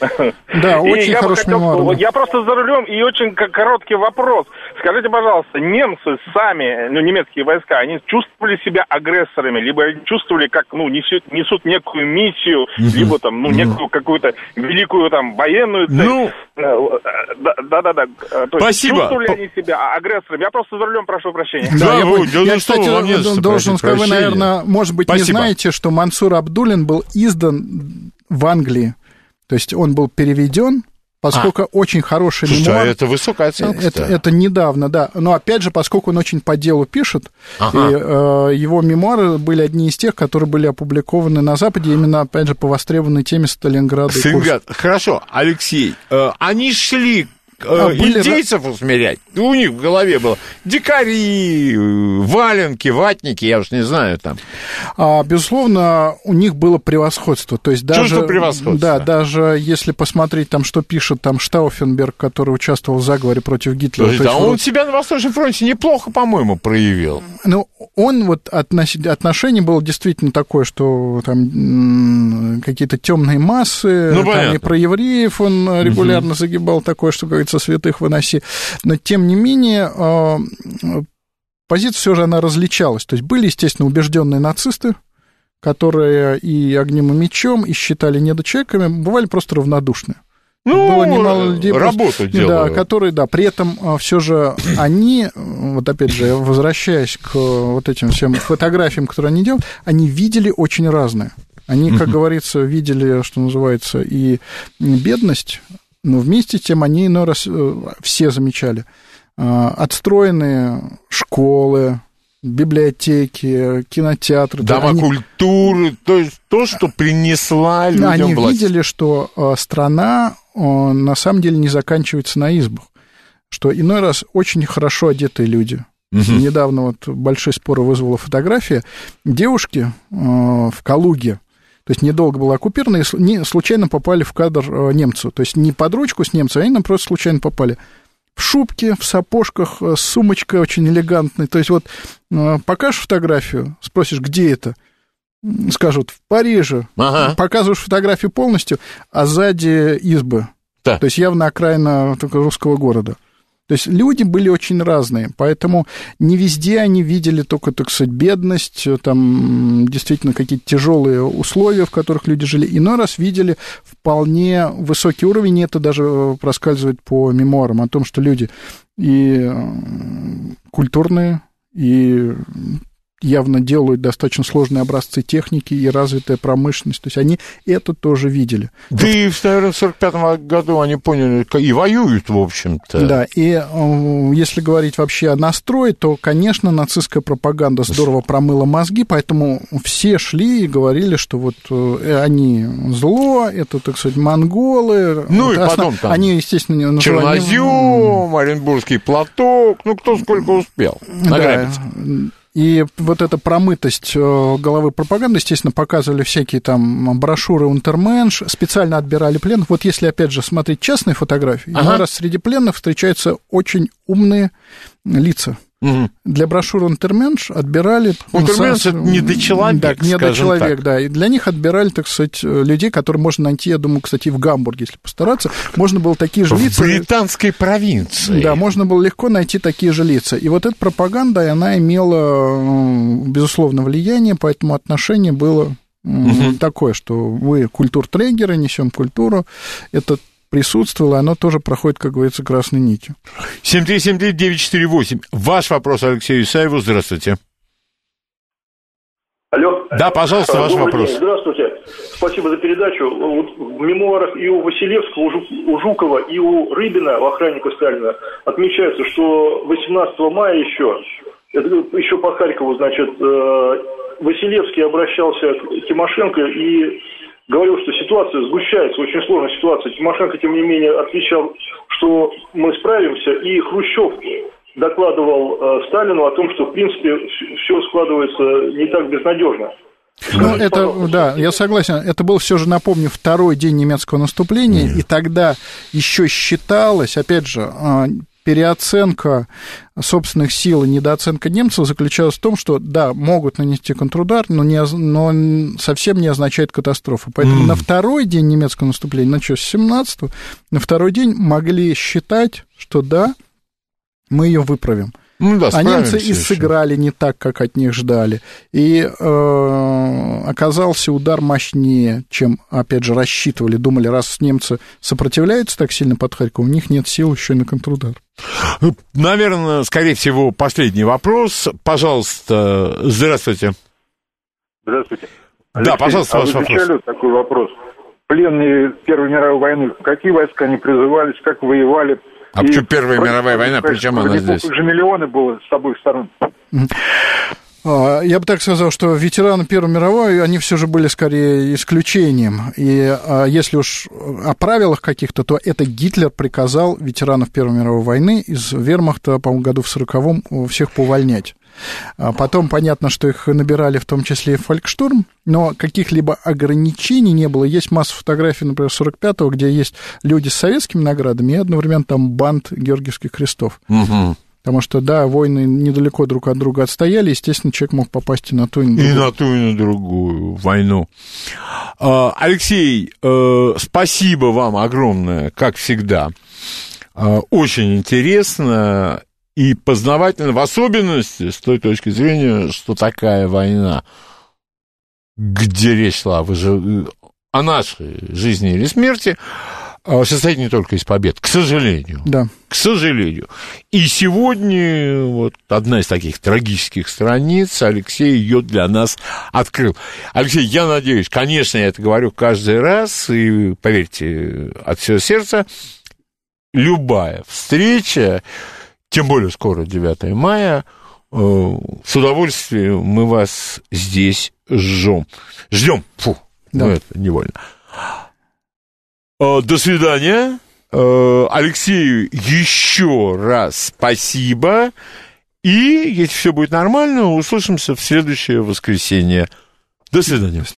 Да, очень хороший мемуар. Я просто за рулем, и очень короткий вопрос. Скажите, пожалуйста, немцы сами, ну, немецкие войска, они чувствовали себя агрессорами, либо чувствовали, как, ну, несут, несут некую миссию, либо там, ну, некую какую-то великую там военную цель? Ну, да-да-да. Спасибо. Чувствовали они себя агрессорами? Я просто за рулем прошу прощения. Да, я, я, кстати, должен сказать, вы, наверное, может быть, не знаете, что Мансур Абдулин был издан в Англии то есть он был переведен, поскольку а. очень хороший Слушай, мемуар. А это высокая оценка. Это, это недавно, да. Но опять же, поскольку он очень по делу пишет, ага. и, э, его мемуары были одни из тех, которые были опубликованы на Западе, именно, опять же, по востребованной теме Сталинграда. Сталинград. Хорошо, Алексей, э, они шли а, индейцев были... усмирять. У них в голове было дикари, валенки, ватники, я уж не знаю там. А, безусловно, у них было превосходство. То есть даже, Чувство превосходства. Да, даже если посмотреть там, что пишет там Штауфенберг, который участвовал в заговоре против Гитлера. Подожди, а он вот... себя на Восточном фронте неплохо, по-моему, проявил. Ну, он вот относ... отношение было действительно такое, что там какие-то темные массы, ну, там и про евреев он регулярно угу. загибал такое, что говорит со святых выноси. Но, тем не менее, а, позиция все же она различалась. То есть были, естественно, убежденные нацисты, которые и огнем, и мечом, и считали недочеловеками, бывали просто равнодушны. ну, было немало людей, работу да, которые, да, при этом а, все же они, вот опять же, возвращаясь к вот этим всем фотографиям, которые они делают, они видели очень разное. Они, как говорится, видели, что называется, и бедность, но вместе с тем они иной раз э, все замечали а, отстроенные школы, библиотеки, кинотеатры. Дома они... культуры, то есть то, что принесла людям Они власть. видели, что э, страна на самом деле не заканчивается на избах, что иной раз очень хорошо одетые люди. Угу. Недавно вот большой спор вызвала фотография девушки в Калуге, то есть недолго была оккупирована, и случайно попали в кадр немцу. То есть не под ручку с немцем, а они нам просто случайно попали. В шубке, в сапожках, э, с сумочкой очень элегантной. То есть вот э, покажешь фотографию, спросишь, где это? Скажут, в Париже. Ага. Показываешь фотографию полностью, а сзади избы. Да. То есть явно окраина русского города. То есть люди были очень разные, поэтому не везде они видели только, так сказать, бедность, там действительно какие-то тяжелые условия, в которых люди жили. Иной раз видели вполне высокий уровень, и это даже проскальзывает по мемуарам о том, что люди и культурные, и явно делают достаточно сложные образцы техники и развитая промышленность. То есть они это тоже видели. Да вот. и, наверное, в 1945 году они поняли, и воюют, в общем-то. Да, и э, если говорить вообще о настрое, то, конечно, нацистская пропаганда здорово промыла мозги, поэтому все шли и говорили, что вот э, они зло, это, так сказать, монголы. Ну и потом там они, естественно, называли... Чернозем, Оренбургский платок, ну кто сколько успел награбиться. Да, и вот эта промытость э, головы пропаганды, естественно, показывали всякие там брошюры Унтерменш, специально отбирали пленных. Вот если, опять же, смотреть частные фотографии, ага. раз среди пленных встречаются очень умные лица. Угу. Для брошюры «Унтерменш» отбирали... «Унтерменш» — это недочеловек, Да, недочеловек, так. да. И для них отбирали, так сказать, людей, которые можно найти, я думаю, кстати, в Гамбурге, если постараться. Можно было такие же лица... В британской провинции. Да, можно было легко найти такие же лица. И вот эта пропаганда, она имела, безусловно, влияние, поэтому отношение было угу. такое, что вы культуртрегеры, несем культуру. Это присутствовало, оно тоже проходит, как говорится, красной нитью. 7373948. Ваш вопрос Алексею Исаеву. Здравствуйте. Алло. Да, пожалуйста, ваш Добрый вопрос. День. Здравствуйте. Спасибо за передачу. Вот в мемуарах и у Василевского, у Жукова, и у Рыбина, у охранника Сталина, отмечается, что 18 мая еще, это еще по Харькову, значит, э, Василевский обращался к Тимошенко и говорил, что ситуация сгущается, очень сложная ситуация. Тимошенко, тем не менее, отвечал, что мы справимся, и Хрущев докладывал э, Сталину о том, что, в принципе, все складывается не так безнадежно. Ну, это, да, я согласен. Это был все же, напомню, второй день немецкого наступления, mm. и тогда еще считалось, опять же, а, переоценка собственных сил и недооценка немцев заключалась в том, что, да, могут нанести контрудар, но, не, но совсем не означает катастрофу. Поэтому mm. на второй день немецкого наступления, началось с 17 на второй день могли считать, что да, мы ее выправим. Ну, да, а немцы и сыграли не так, как от них ждали. И э, оказался удар мощнее, чем, опять же, рассчитывали. Думали, раз немцы сопротивляются так сильно под Харьковом, у них нет сил еще и на контрудар. Наверное, скорее всего, последний вопрос. Пожалуйста, здравствуйте. Здравствуйте. Алексей, да, пожалуйста, а ваш вы вопрос. такой вопрос. Пленные Первой мировой войны, какие войска они призывались, как воевали? А почему Первая мировая война, причем она здесь? же миллионы было с обоих сторон. А, я бы так сказал, что ветераны Первой мировой, они все же были скорее исключением. И а, если уж о правилах каких-то, то это Гитлер приказал ветеранов Первой мировой войны из вермахта, по-моему, году в 40-м всех повольнять. А потом понятно, что их набирали в том числе и Фолькштурм, но каких-либо ограничений не было. Есть масса фотографий, например, 45-го, где есть люди с советскими наградами и одновременно там банд Георгиевских крестов. Угу. Потому что, да, войны недалеко друг от друга отстояли, естественно, человек мог попасть и на ту, и на другую. И на ту, и на другую войну. А, Алексей, э, спасибо вам огромное, как всегда. А, очень интересно и познавательно, в особенности с той точки зрения, что такая война, где речь шла о нашей жизни или смерти, а, состоит не только из побед, к сожалению. Да. К сожалению. И сегодня вот одна из таких трагических страниц, Алексей ее для нас открыл. Алексей, я надеюсь, конечно, я это говорю каждый раз, и поверьте, от всего сердца, любая встреча, тем более скоро 9 мая, э, с удовольствием мы вас здесь ждем. Ждем. Фу, да. ну это невольно. Э, до свидания. Э, Алексею еще раз спасибо. И, если все будет нормально, услышимся в следующее воскресенье. До свидания.